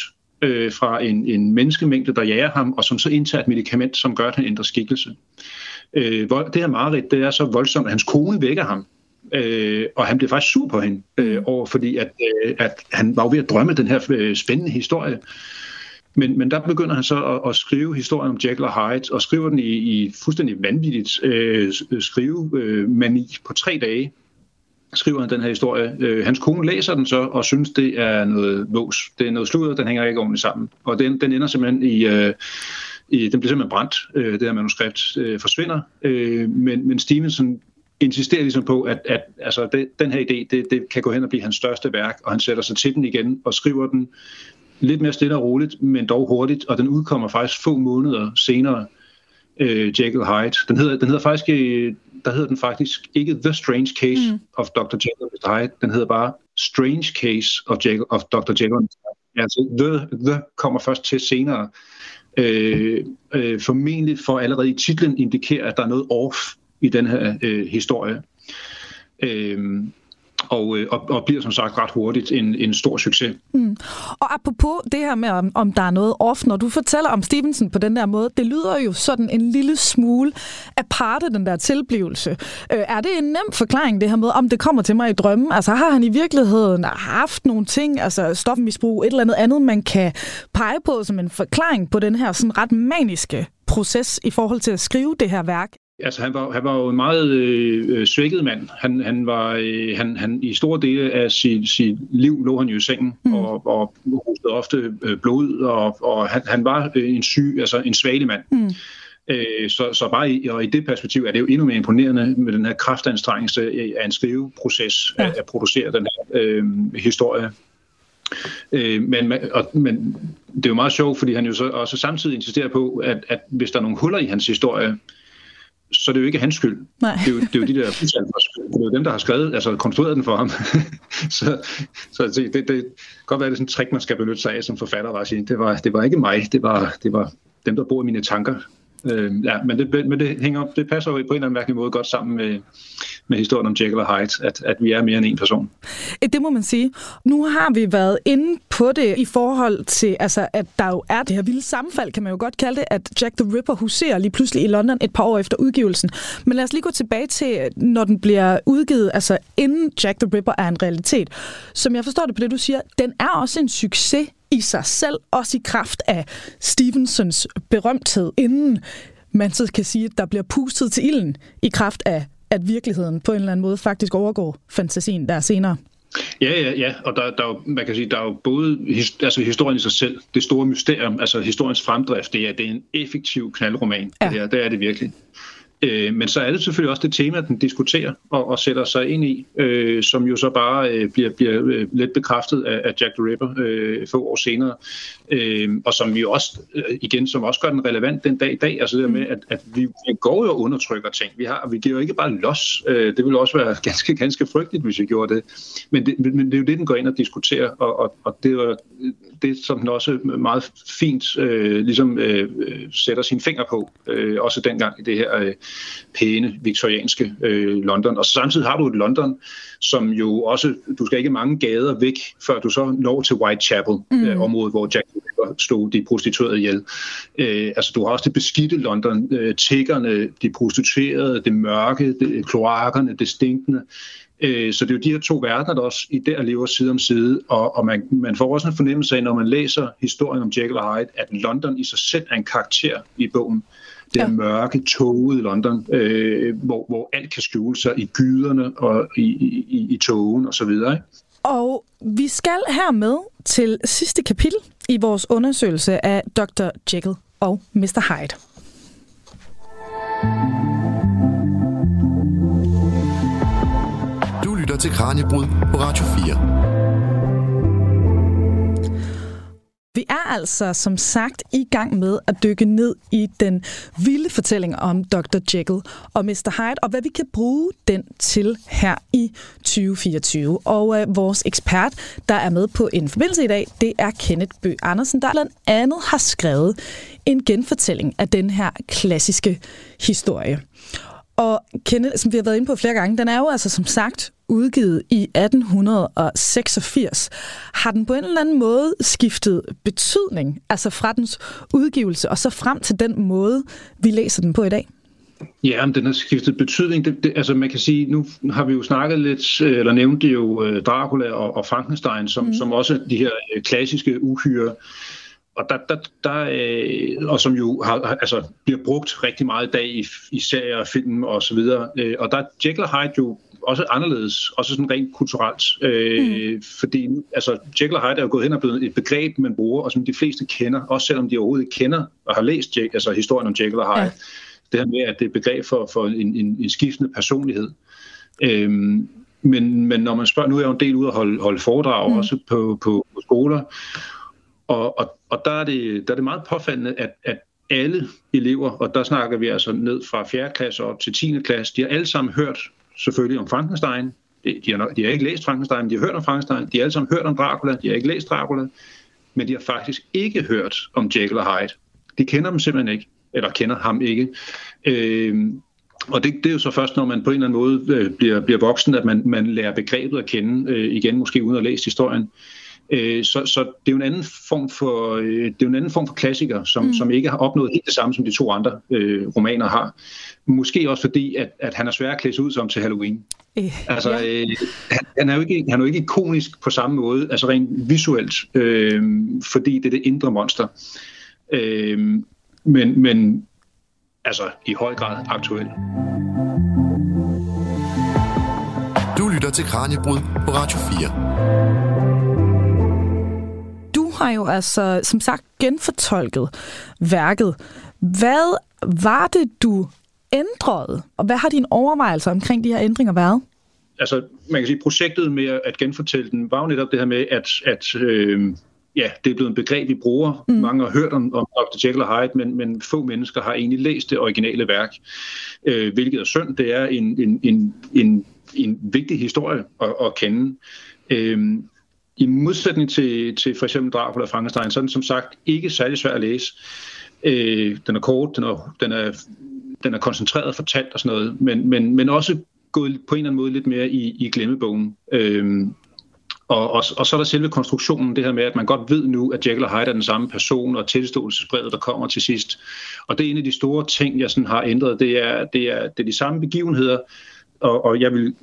Speaker 4: øh, fra en, en menneskemængde, der jager ham, og som så indtager et medicament, som gør, at han ændrer skikkelse. Øh, det her mareridt, det er så voldsomt, at hans kone vækker ham, øh, og han bliver faktisk sur på hende, øh, over, fordi at, øh, at han var ved at drømme den her øh, spændende historie. Men, men der begynder han så at, at skrive historien om Jekyll og Hyde, og skriver den i, i fuldstændig vanvittigt øh, skrive øh, mani på tre dage skriver han den her historie. Øh, hans kone læser den så og synes, det er noget vås. Det er noget sludder, den hænger ikke ordentligt sammen. Og den, den ender simpelthen i... Øh, i, den bliver simpelthen brændt, øh, det her manuskript øh, forsvinder. Øh, men, men Stevenson insisterer ligesom på, at, at altså det, den her idé, det, det kan gå hen og blive hans største værk, og han sætter sig til den igen og skriver den lidt mere stille og roligt, men dog hurtigt, og den udkommer faktisk få måneder senere, øh, Jekyll Hyde. Den hedder, den hedder faktisk, øh, der hedder den faktisk ikke The Strange Case mm. of Dr. Jekyll and Hyde, den hedder bare Strange Case of, Jekyll, of Dr. Jekyll and Hyde. Altså, the, the kommer først til senere. Øh, øh, formentlig for allerede i titlen indikerer, at der er noget off i den her øh, historie. Øh, og, øh, og, og bliver som sagt ret hurtigt en, en stor succes. Mm.
Speaker 3: Og apropos det her med, om, om der er noget off, når du fortæller om Stevenson på den der måde, det lyder jo sådan en lille smule aparte, den der tilblivelse. Øh, er det en nem forklaring, det her med, om det kommer til mig i drømmen? Altså har han i virkeligheden haft nogle ting, altså stofmisbrug, et eller andet andet, man kan pege på som en forklaring på den her sådan ret maniske proces i forhold til at skrive det her værk?
Speaker 4: Altså, han var, han var jo en meget øh, øh, svækket mand. Han, han var, øh, han, han, I store dele af sit, sit liv lå han jo i sengen mm. og, og hostede ofte øh, blod, og, og han, han var øh, en syg, altså en svagelig mand. Mm. Øh, så, så bare i, og i det perspektiv er det jo endnu mere imponerende med den her kraftanstrengelse af en skriveproces ja. at, at producere den her øh, historie. Øh, men, og, men det er jo meget sjovt, fordi han jo så også samtidig insisterer på, at, at hvis der er nogle huller i hans historie, så er det jo ikke hans skyld. Nej. Det, er jo, det er jo de der fuldstændig skyld. Det er jo dem, der har skrevet, altså konstrueret den for ham. <laughs> så så det, det, det kan godt være, det er sådan en trick, man skal benytte sig af som forfatter, at sige, det var, det var ikke mig, det var, det var dem, der bor i mine tanker. Øh, ja, men det, men det, hænger, det passer jo på en eller anden mærkelig måde godt sammen med, med historien om Jekyll og Hyde, at, at vi er mere end en person.
Speaker 3: Øh, det må man sige. Nu har vi været inde på det i forhold til, altså, at der jo er det her vilde sammenfald, kan man jo godt kalde det, at Jack the Ripper huserer lige pludselig i London et par år efter udgivelsen. Men lad os lige gå tilbage til, når den bliver udgivet, altså inden Jack the Ripper er en realitet. Som jeg forstår det på det, du siger, den er også en succes i sig selv, også i kraft af Stevensons berømthed, inden man så kan sige, at der bliver pustet til ilden i kraft af, at virkeligheden på en eller anden måde faktisk overgår fantasien der senere.
Speaker 4: Ja, ja, ja, og der, der, er jo, man kan sige, der er jo både altså historien i sig selv, det store mysterium, altså historiens fremdrift, det er, det er en effektiv knaldroman, ja. det her, det er det virkelig. Øh, men så er det selvfølgelig også det tema, den diskuterer og, og sætter sig ind i, øh, som jo så bare øh, bliver, bliver øh, lidt bekræftet af, af Jack the Ripper øh, få år senere, øh, og som vi også, øh, igen, som også gør den relevant den dag i dag, altså det med, at, at vi, vi går jo og undertrykker ting. Vi, har, vi giver jo ikke bare los. Øh, det ville også være <laughs> ganske, ganske frygteligt, hvis vi gjorde det. Men det, men det er jo det, den går ind og diskuterer, og, og, og det er det, som den også meget fint øh, ligesom øh, øh sætter sine fingre på, øh, også dengang i det her øh, pæne, viktorianske øh, London. Og så samtidig har du et London, som jo også, du skal ikke mange gader væk, før du så når til Whitechapel, mm. øh, området, hvor Jack stod de prostituerede ihjel. Øh, altså du har også det beskidte London, øh, tiggerne, de prostituerede, det mørke, det, kloakkerne, det stinkende. Øh, så det er jo de her to verdener, der også i der lever side om side, og, og man, man får også en fornemmelse af, når man læser historien om Jekyll og Hyde, at London i sig selv er en karakter i bogen det ja. mørke, tåget London, øh, hvor, hvor alt kan skjule sig i gyderne og i, i, i togen osv. Ikke?
Speaker 3: Og vi skal her med til sidste kapitel i vores undersøgelse af Dr. Jekyll og Mr. Hyde.
Speaker 2: Du lytter til Kranjebrud på Radio 4.
Speaker 3: altså som sagt i gang med at dykke ned i den vilde fortælling om Dr. Jekyll og Mr. Hyde, og hvad vi kan bruge den til her i 2024. Og øh, vores ekspert, der er med på en forbindelse i dag, det er Kenneth Bø Andersen, der blandt andet har skrevet en genfortælling af den her klassiske historie. Og Kenneth, som vi har været inde på flere gange, den er jo altså som sagt udgivet i 1886. Har den på en eller anden måde skiftet betydning, altså fra dens udgivelse og så frem til den måde, vi læser den på i dag?
Speaker 4: Ja, den har skiftet betydning. Det, det, altså man kan sige, nu har vi jo snakket lidt, øh, eller nævnt det jo øh, Dracula og, og Frankenstein, som, mm. som også de her øh, klassiske uhyre og der, der, der øh, og som jo har, altså, bliver brugt rigtig meget i dag i, i serier og film og så videre. Øh, og der er Jekyll og Hyde jo også anderledes, også sådan rent kulturelt. Øh, mm. Fordi altså, Jekyll og Hyde er jo gået hen og blevet et begreb, man bruger, og som de fleste kender, også selvom de overhovedet ikke kender og har læst Jack, altså historien om Jekyll og Hyde. Ja. Det her med, at det er et begreb for, for en, en, en skiftende personlighed. Øh, men, men når man spørger, nu er jeg jo en del ude at holde, holde foredrag mm. også på, på, på skoler, og, og, og der, er det, der er det meget påfaldende, at, at alle elever, og der snakker vi altså ned fra 4. klasse op til 10. klasse, de har alle sammen hørt selvfølgelig om Frankenstein. De, de, har, de har ikke læst Frankenstein, de har hørt om Frankenstein. De har alle sammen hørt om Dracula, de har ikke læst Dracula. Men de har faktisk ikke hørt om Jekyll og Hyde. De kender dem simpelthen ikke, eller kender ham ikke. Øh, og det, det er jo så først, når man på en eller anden måde øh, bliver, bliver voksen, at man, man lærer begrebet at kende øh, igen, måske uden at læse historien. Øh, så, så det er jo en anden form for øh, det er jo en anden form for klassiker, som, mm. som ikke har opnået helt det samme som de to andre øh, romaner har. Måske også fordi at, at han er svær at klæde ud som til Halloween. Øh, altså ja. øh, han, han er jo ikke han er jo ikke ikonisk på samme måde, altså rent visuelt, øh, fordi det er det indre monster. Øh, men men altså i høj grad aktuel.
Speaker 2: Du lytter til Kranjebrud på Radio 4
Speaker 3: har jo altså, som sagt, genfortolket værket. Hvad var det, du ændrede? Og hvad har dine overvejelser omkring de her ændringer været?
Speaker 4: Altså, man kan sige, projektet med at genfortælle den var jo netop det her med, at, at øh, ja, det er blevet en begreb, vi bruger. Mm. Mange har hørt om, om Dr. Jekyll og Hyde, men, men få mennesker har egentlig læst det originale værk. Øh, hvilket er synd. Det er en, en, en, en, en vigtig historie at, at kende. Øh, i modsætning til, til for eksempel Dracula eller Frankenstein, så er den som sagt ikke særlig svær at læse. Øh, den er kort, den er, den er, den er koncentreret fortalt og sådan noget, men, men, men også gået på en eller anden måde lidt mere i, i glemmebogen. Øh, og, og, og så er der selve konstruktionen, det her med, at man godt ved nu, at Jekyll og Hyde er den samme person, og tilståelsesbrevet, der kommer til sidst. Og det er en af de store ting, jeg sådan har ændret, det er, det er, det er de samme begivenheder, og, og jeg vil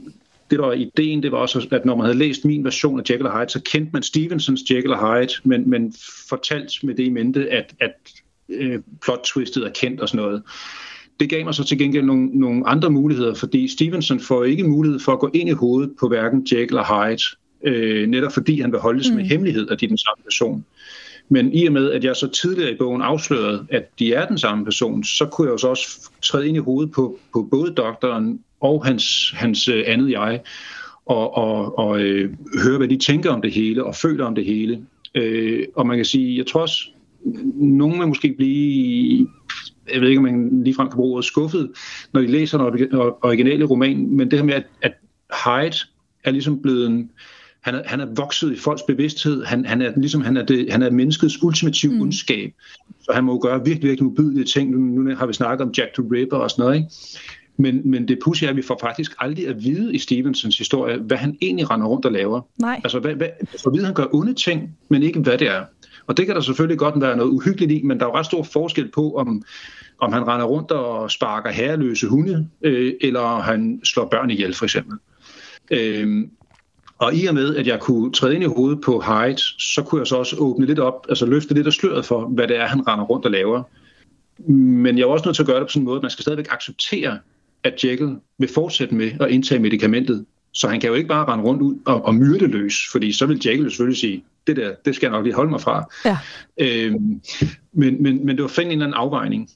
Speaker 4: det der var ideen, det var også, at når man havde læst min version af Jekyll og Hyde, så kendte man Stevensons Jekyll og Hyde, men, men fortalt med det i mente, at, at øh, plot-twistet er kendt og sådan noget. Det gav mig så til gengæld nogle, nogle andre muligheder, fordi Stevenson får ikke mulighed for at gå ind i hovedet på hverken Jekyll og Hyde, øh, netop fordi han vil holdes mm. med hemmelighed, at de er den samme person. Men i og med, at jeg så tidligere i bogen afslørede, at de er den samme person, så kunne jeg jo så også træde ind i hovedet på, på både doktoren og hans, hans øh, andet jeg, og, og, og øh, høre, hvad de tænker om det hele, og føler om det hele. Øh, og man kan sige, jeg tror også, nogen vil måske blive, jeg ved ikke, om man ligefrem kan bruge ordet skuffet, når de læser den originale roman, men det her med, at, at Hyde er ligesom blevet en, han er, han er vokset i folks bevidsthed. Han, han er ligesom han er, det, han er menneskets ultimative mm. ondskab. Så han må jo gøre virkelig, virkelig modbydelige ting. Nu, nu har vi snakket om Jack the Ripper og sådan noget, ikke? Men, men det pudsige er, at vi får faktisk aldrig at vide i Stevensons historie, hvad han egentlig render rundt og laver.
Speaker 3: Nej.
Speaker 4: Altså, hvad, hvad, for at vide, at han gør onde ting, men ikke hvad det er. Og det kan der selvfølgelig godt være noget uhyggeligt i, men der er jo ret stor forskel på, om, om han render rundt og sparker herreløse hunde, øh, eller han slår børn ihjel, for eksempel. Øh, og i og med, at jeg kunne træde ind i hovedet på Hyde, så kunne jeg så også åbne lidt op, altså løfte lidt af sløret for, hvad det er, han render rundt og laver. Men jeg er også nødt til at gøre det på sådan en måde, at man skal stadigvæk acceptere, at Jekyll vil fortsætte med at indtage medicamentet. Så han kan jo ikke bare rende rundt ud og, og myrde løs, fordi så vil Jekyll selvfølgelig sige, det der, det skal jeg nok lige holde mig fra.
Speaker 3: Ja.
Speaker 4: Øhm, men, men, men det var finde en eller anden afvejning.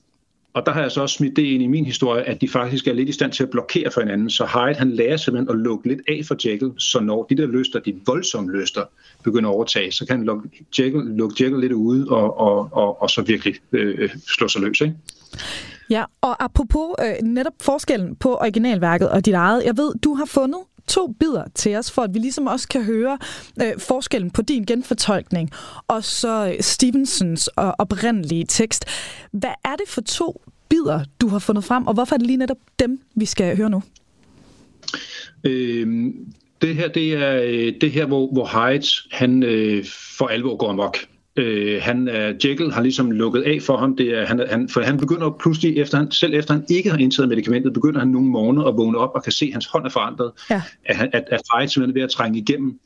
Speaker 4: Og der har jeg så også smidt det ind i min historie, at de faktisk er lidt i stand til at blokere for hinanden. Så Hyde han lærer simpelthen at lukke lidt af for Jekyll, så når de der lyster, de voldsomme lyster, begynder at overtage, så kan han lukke Jekyll, lukke Jekyll lidt ude og, og, og, og så virkelig øh, slå sig løs. Ikke?
Speaker 3: Ja, og apropos øh, netop forskellen på originalværket og dit eget, jeg ved, du har fundet to bidder til os, for at vi ligesom også kan høre øh, forskellen på din genfortolkning og så øh, Stevensons øh, oprindelige tekst. Hvad er det for to bidder, du har fundet frem, og hvorfor er det lige netop dem, vi skal høre nu?
Speaker 4: Øhm, det her, det er øh, det her, hvor, hvor Hyde, han øh, for alvor går amok. Øh, han, uh, Jekyll har ligesom lukket af for ham, det er, han, han, for han begynder pludselig, efter han, selv efter han ikke har indtaget medicamentet, begynder han nogle måneder at vågne op og kan se, at hans hånd er forandret, ja. at, at, at Fight simpelthen er ved at trænge igennem,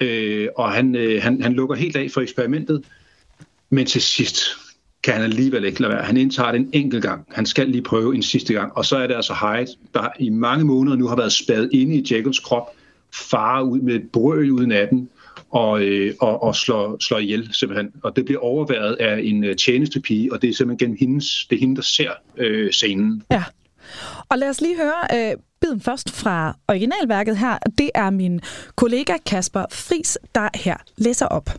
Speaker 4: øh, og han, øh, han, han lukker helt af for eksperimentet, men til sidst kan han alligevel ikke lade være. Han indtager det en enkelt gang. Han skal lige prøve en sidste gang. Og så er det altså Hyde, der i mange måneder nu har været spadet inde i Jekylls krop, fare ud med et brøl ud natten, og, øh, og, og slår, slår ihjel simpelthen. Og det bliver overværet af en øh, tjenestepige, og det er simpelthen gennem hendes, det er hende, der ser øh, scenen.
Speaker 3: Ja. Og lad os lige høre øh, biden først fra originalværket her. Det er min kollega Kasper Fris, der her læser op.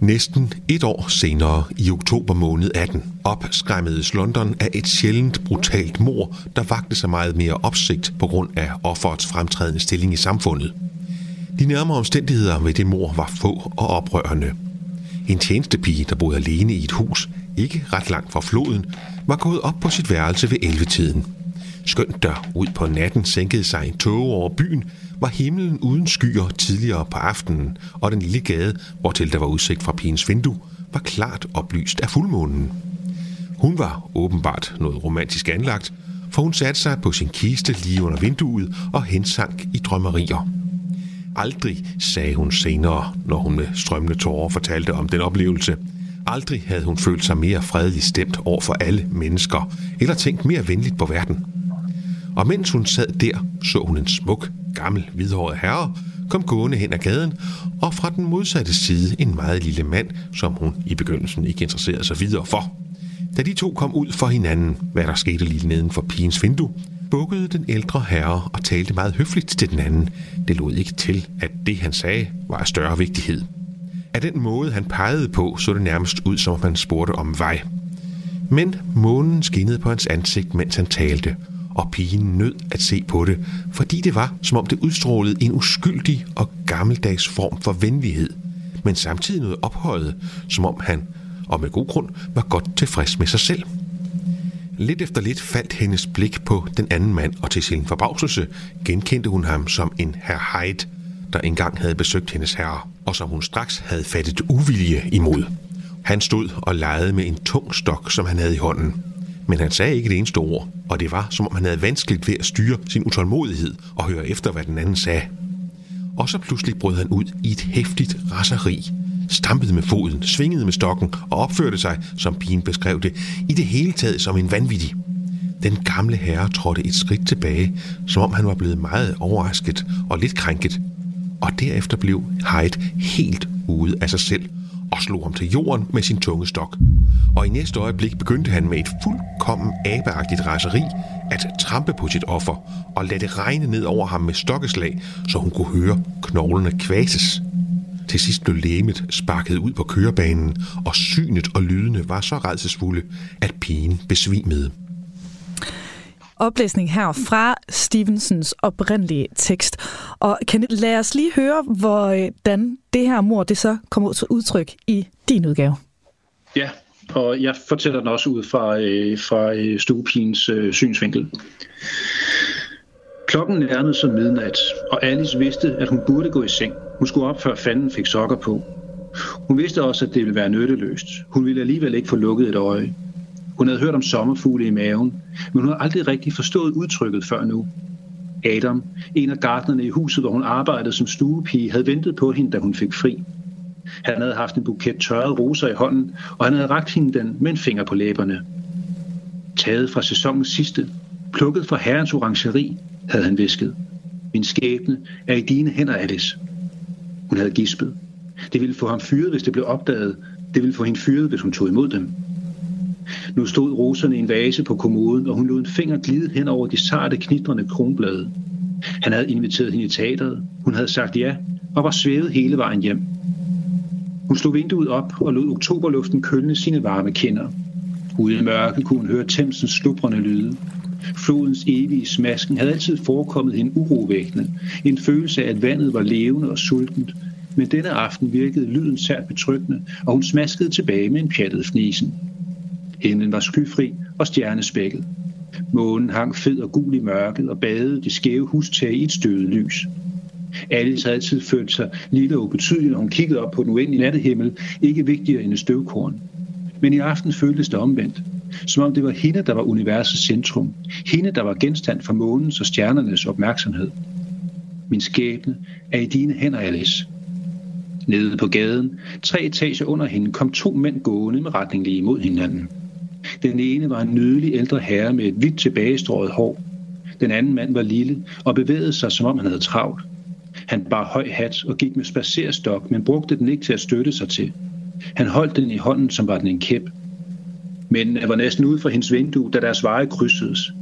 Speaker 6: Næsten et år senere, i oktober måned 18, opskræmmedes London af et sjældent brutalt mor, der vagte sig meget mere opsigt på grund af offerets fremtrædende stilling i samfundet. De nærmere omstændigheder ved det mor var få og oprørende. En tjenestepige, der boede alene i et hus, ikke ret langt fra floden, var gået op på sit værelse ved 11-tiden. Skønt der ud på natten sænkede sig en tåge over byen, var himlen uden skyer tidligere på aftenen, og den lille gade, hvortil der var udsigt fra pigens vindue, var klart oplyst af fuldmånen. Hun var åbenbart noget romantisk anlagt, for hun satte sig på sin kiste lige under vinduet og hensank i drømmerier. Aldrig, sagde hun senere, når hun med strømmende tårer fortalte om den oplevelse. Aldrig havde hun følt sig mere fredeligt stemt over for alle mennesker, eller tænkt mere venligt på verden. Og mens hun sad der, så hun en smuk, gammel, hvidhåret herre kom gående hen ad gaden, og fra den modsatte side en meget lille mand, som hun i begyndelsen ikke interesserede sig videre for. Da de to kom ud for hinanden, hvad der skete lige neden for pigens vindue, bukkede den ældre herre og talte meget høfligt til den anden. Det lod ikke til, at det han sagde var af større vigtighed. Af den måde, han pegede på, så det nærmest ud, som om han spurgte om vej. Men månen skinnede på hans ansigt, mens han talte, og pigen nød at se på det, fordi det var, som om det udstrålede en uskyldig og gammeldags form for venlighed, men samtidig noget ophøjet, som om han, og med god grund, var godt tilfreds med sig selv. Lidt efter lidt faldt hendes blik på den anden mand, og til sin forbavselse genkendte hun ham som en herr Hyde, der engang havde besøgt hendes herre, og som hun straks havde fattet uvilje imod. Han stod og legede med en tung stok, som han havde i hånden. Men han sagde ikke det eneste ord, og det var, som om han havde vanskeligt ved at styre sin utålmodighed og høre efter, hvad den anden sagde. Og så pludselig brød han ud i et hæftigt raseri, stampede med foden, svingede med stokken og opførte sig, som pigen beskrev det, i det hele taget som en vanvittig. Den gamle herre trådte et skridt tilbage, som om han var blevet meget overrasket og lidt krænket. Og derefter blev Hyde helt ude af sig selv og slog ham til jorden med sin tunge stok. Og i næste øjeblik begyndte han med et fuldkommen abeagtigt raseri at trampe på sit offer og lade det regne ned over ham med stokkeslag, så hun kunne høre knoglerne kvases. Til sidst blev lægemet sparket ud på kørebanen, og synet og lydene var så redselsfulde, at pigen besvimede.
Speaker 3: Oplæsning her fra Stevensons oprindelige tekst. Og kan lad os lige høre, hvordan det her mor det så kommer ud til udtryk i din udgave.
Speaker 4: Ja, og jeg fortæller den også ud fra, øh, fra øh, stuepigens øh, synsvinkel. Klokken nærmede sig midnat, og Alice vidste, at hun burde gå i seng. Hun skulle op, før fanden fik sokker på. Hun vidste også, at det ville være nytteløst. Hun ville alligevel ikke få lukket et øje. Hun havde hørt om sommerfugle i maven, men hun havde aldrig rigtig forstået udtrykket før nu. Adam, en af gardnerne i huset, hvor hun arbejdede som stuepige, havde ventet på hende, da hun fik fri. Han havde haft en buket tørrede roser i hånden, og han havde rakt hende den med en finger på læberne. Taget fra sæsonens sidste, plukket fra herrens orangeri, havde han visket. Min skæbne er i dine hænder, Alice. Hun havde gispet. Det ville få ham fyret, hvis det blev opdaget. Det ville få hende fyret, hvis hun tog imod dem. Nu stod roserne i en vase på kommoden, og hun lod en finger glide hen over de sarte, knitrende kronblade. Han havde inviteret hende i teateret. Hun havde sagt ja, og var svævet hele vejen hjem. Hun slog vinduet op og lod oktoberluften kølne sine varme kinder. Ude i mørke kunne hun høre Thamesens slubrende lyde. Flodens evige smasken havde altid forekommet hende urovækkende. En følelse af, at vandet var levende og sultent. Men denne aften virkede lyden sært betryggende, og hun smaskede tilbage med en pjattet fnisen. Himlen var skyfri og stjernespækket. Månen hang fed og gul i mørket og badede de skæve hustag i et støvet lys. Alice havde altid følt sig lille og ubetydelig, når hun kiggede op på den uendelige nattehimmel, ikke vigtigere end et støvkorn. Men i aften føltes det omvendt, som om det var hende, der var universets centrum. Hende, der var genstand for månens og stjernernes opmærksomhed. Min skæbne er i dine hænder, Alice. Nede på gaden, tre etager under hende, kom to mænd gående med retning lige imod hinanden. Den ene var en nydelig ældre herre med et hvidt tilbagestrået hår. Den anden mand var lille og bevægede sig, som om han havde travlt. Han bar høj hat og gik med spacerstok, men brugte den ikke til at støtte sig til. Han holdt den i hånden, som var den en kæp. Men var næsten ude for hendes vindue, da deres veje krydsedes.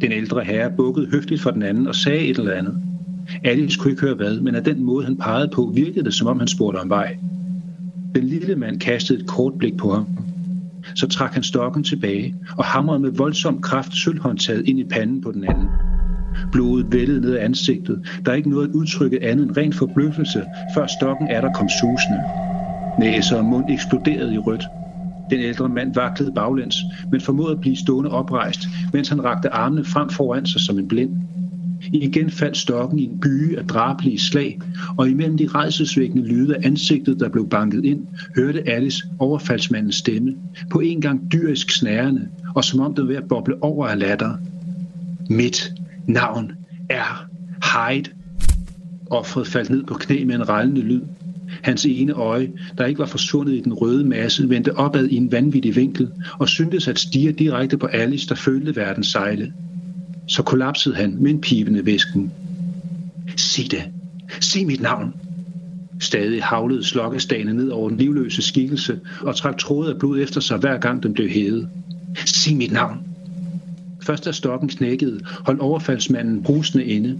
Speaker 4: Den ældre herre bukkede høfligt for den anden og sagde et eller andet. Alice kunne ikke høre hvad, men af den måde, han pegede på, virkede det, som om han spurgte om vej. Den lille mand kastede et kort blik på ham. Så trak han stokken tilbage og hamrede med voldsom kraft sølvhåndtaget ind i panden på den anden. Blodet vældede ned af ansigtet. Der er ikke noget at udtrykke andet end ren forbløffelse, før stokken er der kom susende. Næse og mund eksploderede i rødt. Den ældre mand vaklede baglæns, men formåede at blive stående oprejst, mens han rakte armene frem foran sig som en blind. Igen faldt stokken i en byge af drablige slag, og imellem de rejsesvækkende lyde af ansigtet, der blev banket ind, hørte Alice overfaldsmandens stemme, på en gang dyrisk snærende, og som om den var ved at boble over af latter. Mit navn er Hyde. Offret faldt ned på knæ med en rallende lyd. Hans ene øje, der ikke var forsvundet i den røde masse, vendte opad i en vanvittig vinkel og syntes at stige direkte på Alice, der følte verden sejle. Så kollapsede han med en pivende væsken. Sig det. Sig mit navn. Stadig havlede slokkestagene ned over den livløse skikkelse og trak tråde af blod efter sig, hver gang den blev hævet. Sig mit navn. Først da stokken knækkede, holdt overfaldsmanden brusende inde.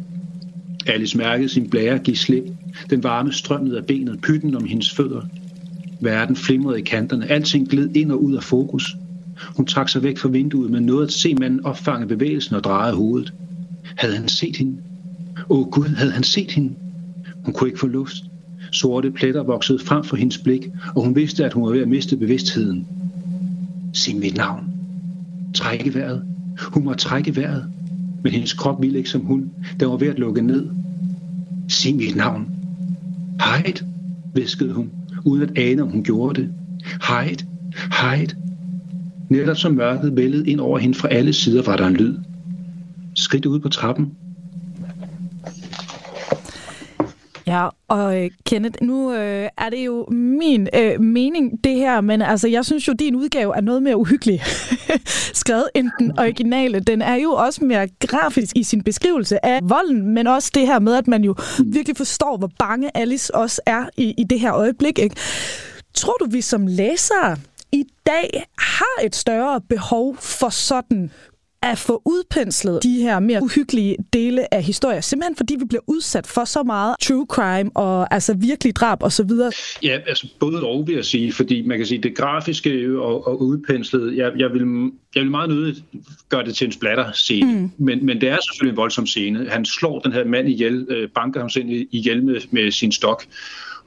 Speaker 4: Alice mærkede sin blære give slip. Den varme strøm ned af benet, pytten om hendes fødder. Verden flimrede i kanterne. Alting gled ind og ud af fokus. Hun trak sig væk fra vinduet, men nåede at se manden opfange bevægelsen og dreje hovedet. Havde han set hende? Åh Gud, havde han set hende? Hun kunne ikke få luft. Sorte pletter voksede frem for hendes blik, og hun vidste, at hun var ved at miste bevidstheden. Sig mit navn. Trække vejret. Hun må trække vejret. Men hendes krop ville ikke som hun. Den var ved at lukke ned. Sig mit navn. Hyde, viskede hun, uden at ane, om hun gjorde det. Hyde, hejt. Netop som mørket vældede ind over hende fra alle sider, var der en lyd. Skridt ud på trappen.
Speaker 3: Ja, og øh, Kenneth, nu øh, er det jo min øh, mening, det her, men altså, jeg synes jo, din udgave er noget mere uhyggelig <laughs> skrevet end den originale. Den er jo også mere grafisk i sin beskrivelse af volden, men også det her med, at man jo virkelig forstår, hvor bange Alice også er i, i det her øjeblik. Ikke? Tror du, vi som læsere i dag har et større behov for sådan at få udpenslet de her mere uhyggelige dele af historier, simpelthen fordi vi bliver udsat for så meget true crime og altså virkelig drab og så videre.
Speaker 4: Ja, altså både og vil jeg sige, fordi man kan sige, det grafiske og, og udpenslet, jeg, jeg, vil, jeg vil meget nødigt gøre det til en splatter scene, mm. men, men det er selvfølgelig en voldsom scene. Han slår den her mand ihjel, øh, banker ham selv ihjel med, med sin stok,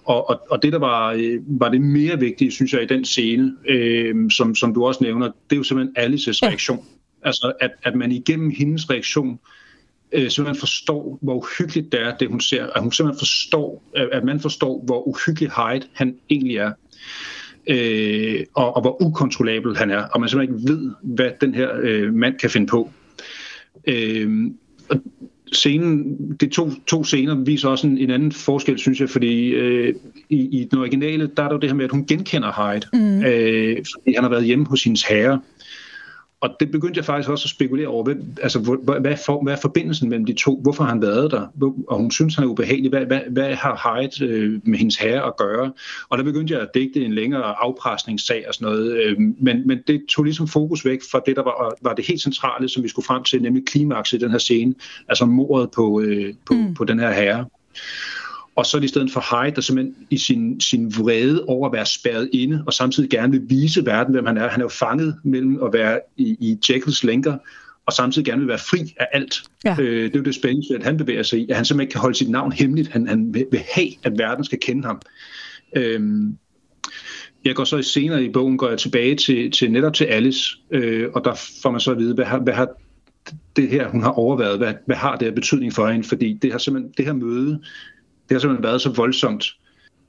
Speaker 4: og, og, og det, der var, øh, var det mere vigtige, synes jeg, i den scene, øh, som, som du også nævner, det er jo simpelthen Alices reaktion. Altså, at, at man igennem hendes reaktion øh, simpelthen forstår, hvor uhyggeligt det er, det hun ser. At hun simpelthen forstår, at man forstår, hvor uhyggelig Hyde han egentlig er. Øh, og, og hvor ukontrollabel han er. Og man simpelthen ikke ved, hvad den her øh, mand kan finde på. Øh, og scenen, de to, to scener viser også en, en anden forskel, synes jeg, fordi øh, i, i den originale, der er der jo det her med, at hun genkender Hyde, mm. øh, fordi han har været hjemme hos hendes herre, og det begyndte jeg faktisk også at spekulere over, hvad, altså, hvad, hvad, for, hvad er forbindelsen mellem de to? Hvorfor har han været der? Og hun synes, han er ubehagelig. Hvad, hvad, hvad har Hyde øh, med hendes herre at gøre? Og der begyndte jeg at digte en længere afpresningssag og sådan noget, øh, men, men det tog ligesom fokus væk fra det, der var, var det helt centrale, som vi skulle frem til, nemlig klimaks i den her scene, altså mordet på, øh, på, mm. på den her herre. Og så er i stedet for Hyde, der simpelthen i sin, sin vrede over at være spærret inde, og samtidig gerne vil vise verden, hvem han er. Han er jo fanget mellem at være i, i Jekylls lænker, og samtidig gerne vil være fri af alt. Ja. Øh, det er jo det spændende, at han bevæger sig i, at han simpelthen ikke kan holde sit navn hemmeligt. Han, han vil, vil have, at verden skal kende ham. Øhm, jeg går så senere i bogen går jeg tilbage til, til netop til Alice, øh, og der får man så at vide, hvad har, hvad har det her, hun har overvejet, hvad, hvad har det af betydning for hende? Fordi det har simpelthen, det her møde det har simpelthen været så voldsomt,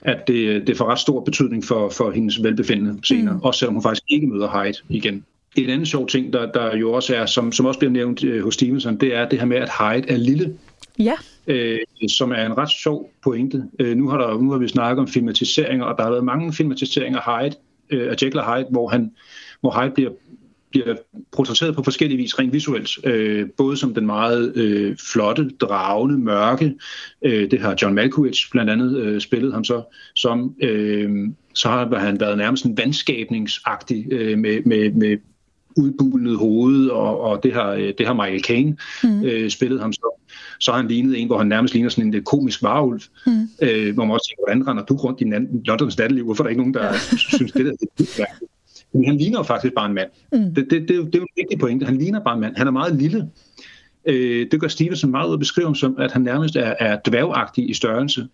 Speaker 4: at det, det får ret stor betydning for, for hendes velbefindende senere, mm. også selvom hun faktisk ikke møder Hyde igen. En anden sjov ting, der, der jo også er, som, som også bliver nævnt øh, hos Stevenson, det er det her med, at Hyde er lille.
Speaker 3: Ja.
Speaker 4: Øh, som er en ret sjov pointe. Øh, nu, har der, nu har vi snakket om filmatiseringer, og der har været mange filmatiseringer af Hyde, øh, af Jekyll og Hyde, hvor, han, hvor Hyde bliver bliver portrætteret på forskellige vis rent visuelt. Øh, både som den meget øh, flotte, dragende, mørke, øh, det har John Malkovich blandt andet øh, spillet ham så som. Øh, så har han været nærmest en vandskabningsagtig øh, med, med, med udbulnet hoved, og, og det, har, øh, det har Michael Caine mm. øh, spillet ham så. Så har han lignet en, hvor han nærmest ligner sådan en komisk varulv, mm. øh, hvor man også tænker, hvordan render du rundt i Londons natteliv? Hvorfor er der ikke nogen, der <laughs> synes, det er men han ligner jo faktisk bare en mand. Mm. Det, det, det, det er jo en vigtig pointe. Han ligner bare en mand. Han er meget lille. Øh, det gør Stevenson meget ud at beskrive som, at han nærmest er, er dværgagtig i størrelse.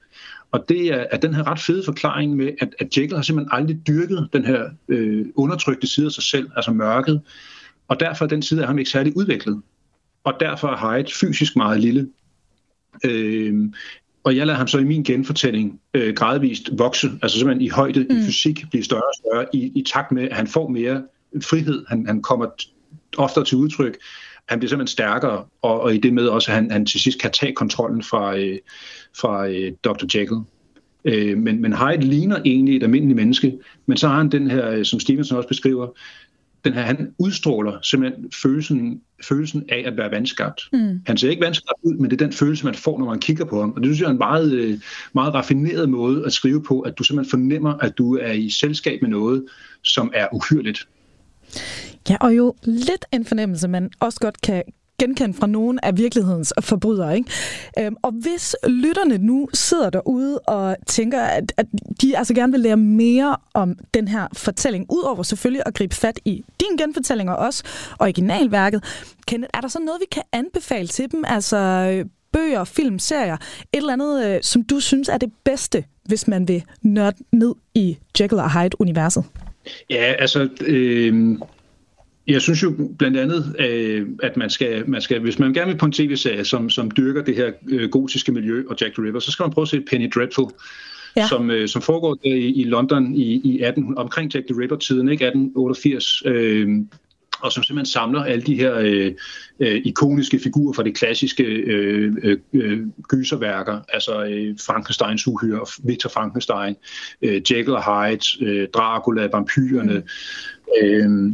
Speaker 4: Og det er, er den her ret fede forklaring med, at, at Jekyll har simpelthen aldrig dyrket den her øh, undertrykte side af sig selv, altså mørket. Og derfor er den side af ham ikke særlig udviklet. Og derfor er Hyde fysisk meget lille. Øh, og jeg lader ham så i min genfortælling øh, gradvist vokse, altså simpelthen i højde, mm. i fysik, blive større og større, i, i takt med, at han får mere frihed, han, han kommer oftere til udtryk, han bliver simpelthen stærkere, og, og i det med også, at han, han til sidst kan tage kontrollen fra, øh, fra øh, Dr. Jekyll. Øh, men, men Hyde ligner egentlig et almindeligt menneske, men så har han den her, øh, som Stevenson også beskriver, den her, han udstråler simpelthen følelsen, følelsen af at være vandskabt. Mm. Han ser ikke vandskabt ud, men det er den følelse, man får, når man kigger på ham. Og det synes jeg er en meget, øh, meget raffineret måde at skrive på, at du simpelthen fornemmer, at du er i selskab med noget, som er uhyrligt.
Speaker 3: Ja, og jo lidt en fornemmelse, man også godt kan, genkendt fra nogen af virkelighedens forbrydere. Ikke? Øhm, og hvis lytterne nu sidder derude og tænker, at, at de altså gerne vil lære mere om den her fortælling, udover selvfølgelig at gribe fat i din genfortælling og også originalværket, Kenneth, er der så noget, vi kan anbefale til dem? Altså øh, bøger, film, serier, et eller andet, øh, som du synes er det bedste, hvis man vil nørde ned i Jekyll og Hyde-universet?
Speaker 4: Ja, altså, øh, jeg synes jo blandt andet, øh, at man skal, man skal, hvis man gerne vil på en tv-serie, som, som dyrker det her øh, gotiske miljø og Jack the Ripper, så skal man prøve at se Penny Dreadful, ja. som, øh, som foregår der i, i London i, i 18, omkring Jack the Ripper-tiden, ikke 1888, øh, og som simpelthen samler alle de her øh, øh, ikoniske figurer fra de klassiske øh, øh, gyserværker, altså øh, Frankensteins uhyre, Victor Frankenstein, øh, Jekyll og Hyde, øh, Dracula, vampyrerne, mm. øh,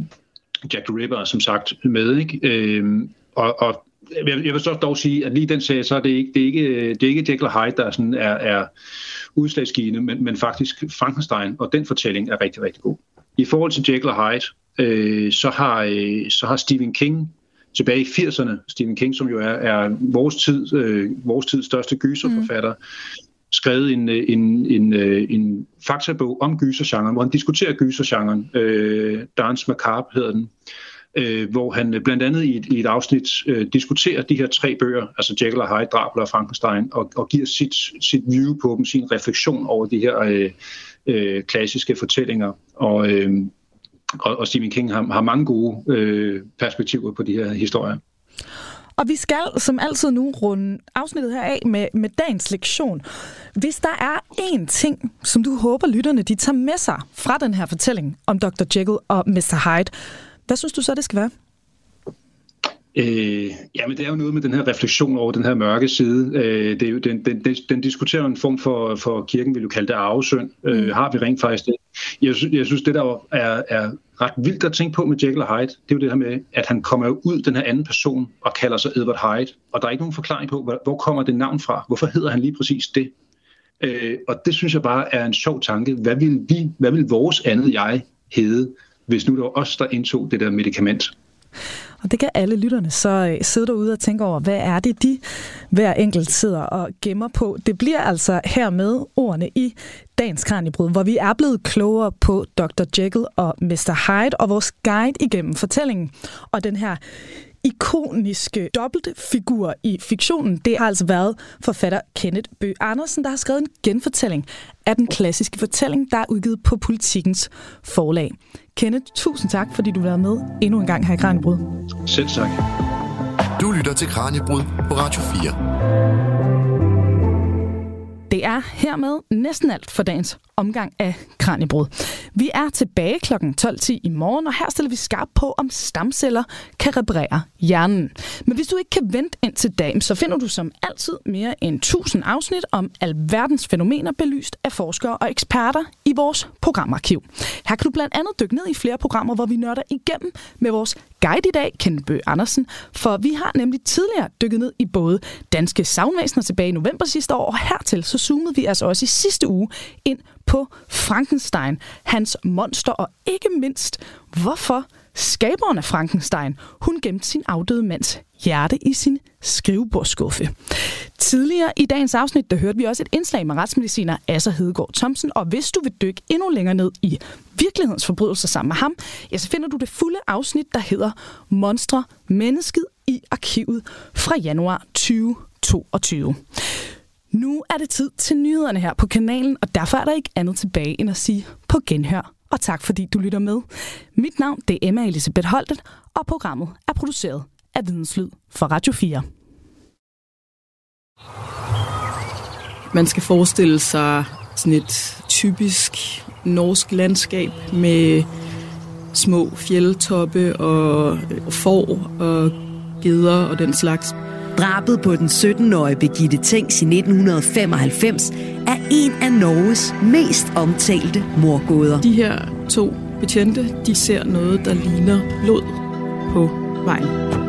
Speaker 4: Jack the Ripper som sagt med, ikke? Øh, og, og jeg, jeg vil så dog sige, at lige den serie, så er det ikke, det er ikke, øh, det er ikke Jekyll og Hyde, der sådan er, er udslagsgivende, men, men faktisk Frankenstein, og den fortælling er rigtig, rigtig god. I forhold til Jekyll og Hyde, øh, så, har, øh, så har Stephen King tilbage i 80'erne, Stephen King, som jo er, er vores, tid, øh, vores tids største gyserforfatter, mm skrevet en, øh, en, en, øh, en faktabog om gysergenren, hvor han diskuterer gysergenren. Øh, Dance Macabre hedder den. Øh, hvor han øh, blandt andet i et, i et afsnit øh, diskuterer de her tre bøger, altså Jekyll og Hyde, Dracula og Frankenstein, og, og giver sit, sit view på dem, sin refleksion over de her øh, øh, klassiske fortællinger. Og, øh, og, og Stephen King har, har mange gode øh, perspektiver på de her historier.
Speaker 3: Og vi skal som altid nu runde afsnittet her af med, med dagens lektion. Hvis der er én ting, som du håber lytterne de tager med sig fra den her fortælling om Dr. Jekyll og Mr. Hyde, hvad synes du så, det skal være?
Speaker 4: Øh, ja, men det er jo noget med den her refleksion over den her mørke side. Øh, det er jo, den, den, den, den diskuterer en form for, for kirken, vil jo kalde det arvesynd. Øh, mm. Har vi rent faktisk det? Jeg, sy- jeg synes, det der er, er ret vildt at tænke på med Jekyll og Hyde, det er jo det her med, at han kommer jo ud, den her anden person, og kalder sig Edward Hyde. Og der er ikke nogen forklaring på, hvor, hvor kommer det navn fra? Hvorfor hedder han lige præcis det? Øh, og det synes jeg bare er en sjov tanke. Hvad vil vi, hvad vil vores andet jeg hedde, hvis nu det var os, der indtog det der medicament?
Speaker 3: Og det kan alle lytterne så øh, sidde derude og tænke over, hvad er det, de hver enkelt sidder og gemmer på. Det bliver altså hermed ordene i dagens Kranjebrud, hvor vi er blevet klogere på Dr. Jekyll og Mr. Hyde og vores guide igennem fortællingen. Og den her ikoniske dobbeltfigur i fiktionen, det har altså været forfatter Kenneth Bø Andersen, der har skrevet en genfortælling af den klassiske fortælling, der er udgivet på Politikens forlag. Kenneth, tusind tak, fordi du var med endnu en gang her i Kranjebrud.
Speaker 4: Selv tak.
Speaker 2: Du lytter til Kranjebrud på Radio 4.
Speaker 3: Det er hermed næsten alt for dagens omgang af Kranjebrud. Vi er tilbage kl. 12.10 i morgen, og her stiller vi skarp på, om stamceller kan reparere hjernen. Men hvis du ikke kan vente ind til dagen, så finder du som altid mere end 1000 afsnit om alverdens fænomener belyst af forskere og eksperter i vores programarkiv. Her kan du blandt andet dykke ned i flere programmer, hvor vi nørder igennem med vores guide i dag, Kenneth Bø Andersen, for vi har nemlig tidligere dykket ned i både danske savnvæsener tilbage i november sidste år, og hertil så zoomede vi altså også i sidste uge ind på Frankenstein, hans monster, og ikke mindst, hvorfor skaberen af Frankenstein, hun gemte sin afdøde mands hjerte i sin skrivebordsskuffe. Tidligere i dagens afsnit, der hørte vi også et indslag med retsmediciner Asser Hedegaard Thomsen, og hvis du vil dykke endnu længere ned i virkelighedens forbrydelser sammen med ham, ja, så finder du det fulde afsnit, der hedder Monstre, mennesket i arkivet fra januar 2022. Nu er det tid til nyhederne her på kanalen, og derfor er der ikke andet tilbage end at sige på genhør. Og tak fordi du lytter med. Mit navn det er Emma Elisabeth Holtet, og programmet er produceret af Videnslyd for Radio 4.
Speaker 7: Man skal forestille sig sådan et typisk norsk landskab med små fjeldtoppe og får og geder og den slags.
Speaker 8: Drabet på den 17-årige Birgitte Tengs i 1995 er en af Norges mest omtalte morgåder.
Speaker 7: De her to betjente, de ser noget, der ligner blod på vejen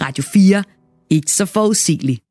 Speaker 8: Radio 4. Ikke så forudsigeligt.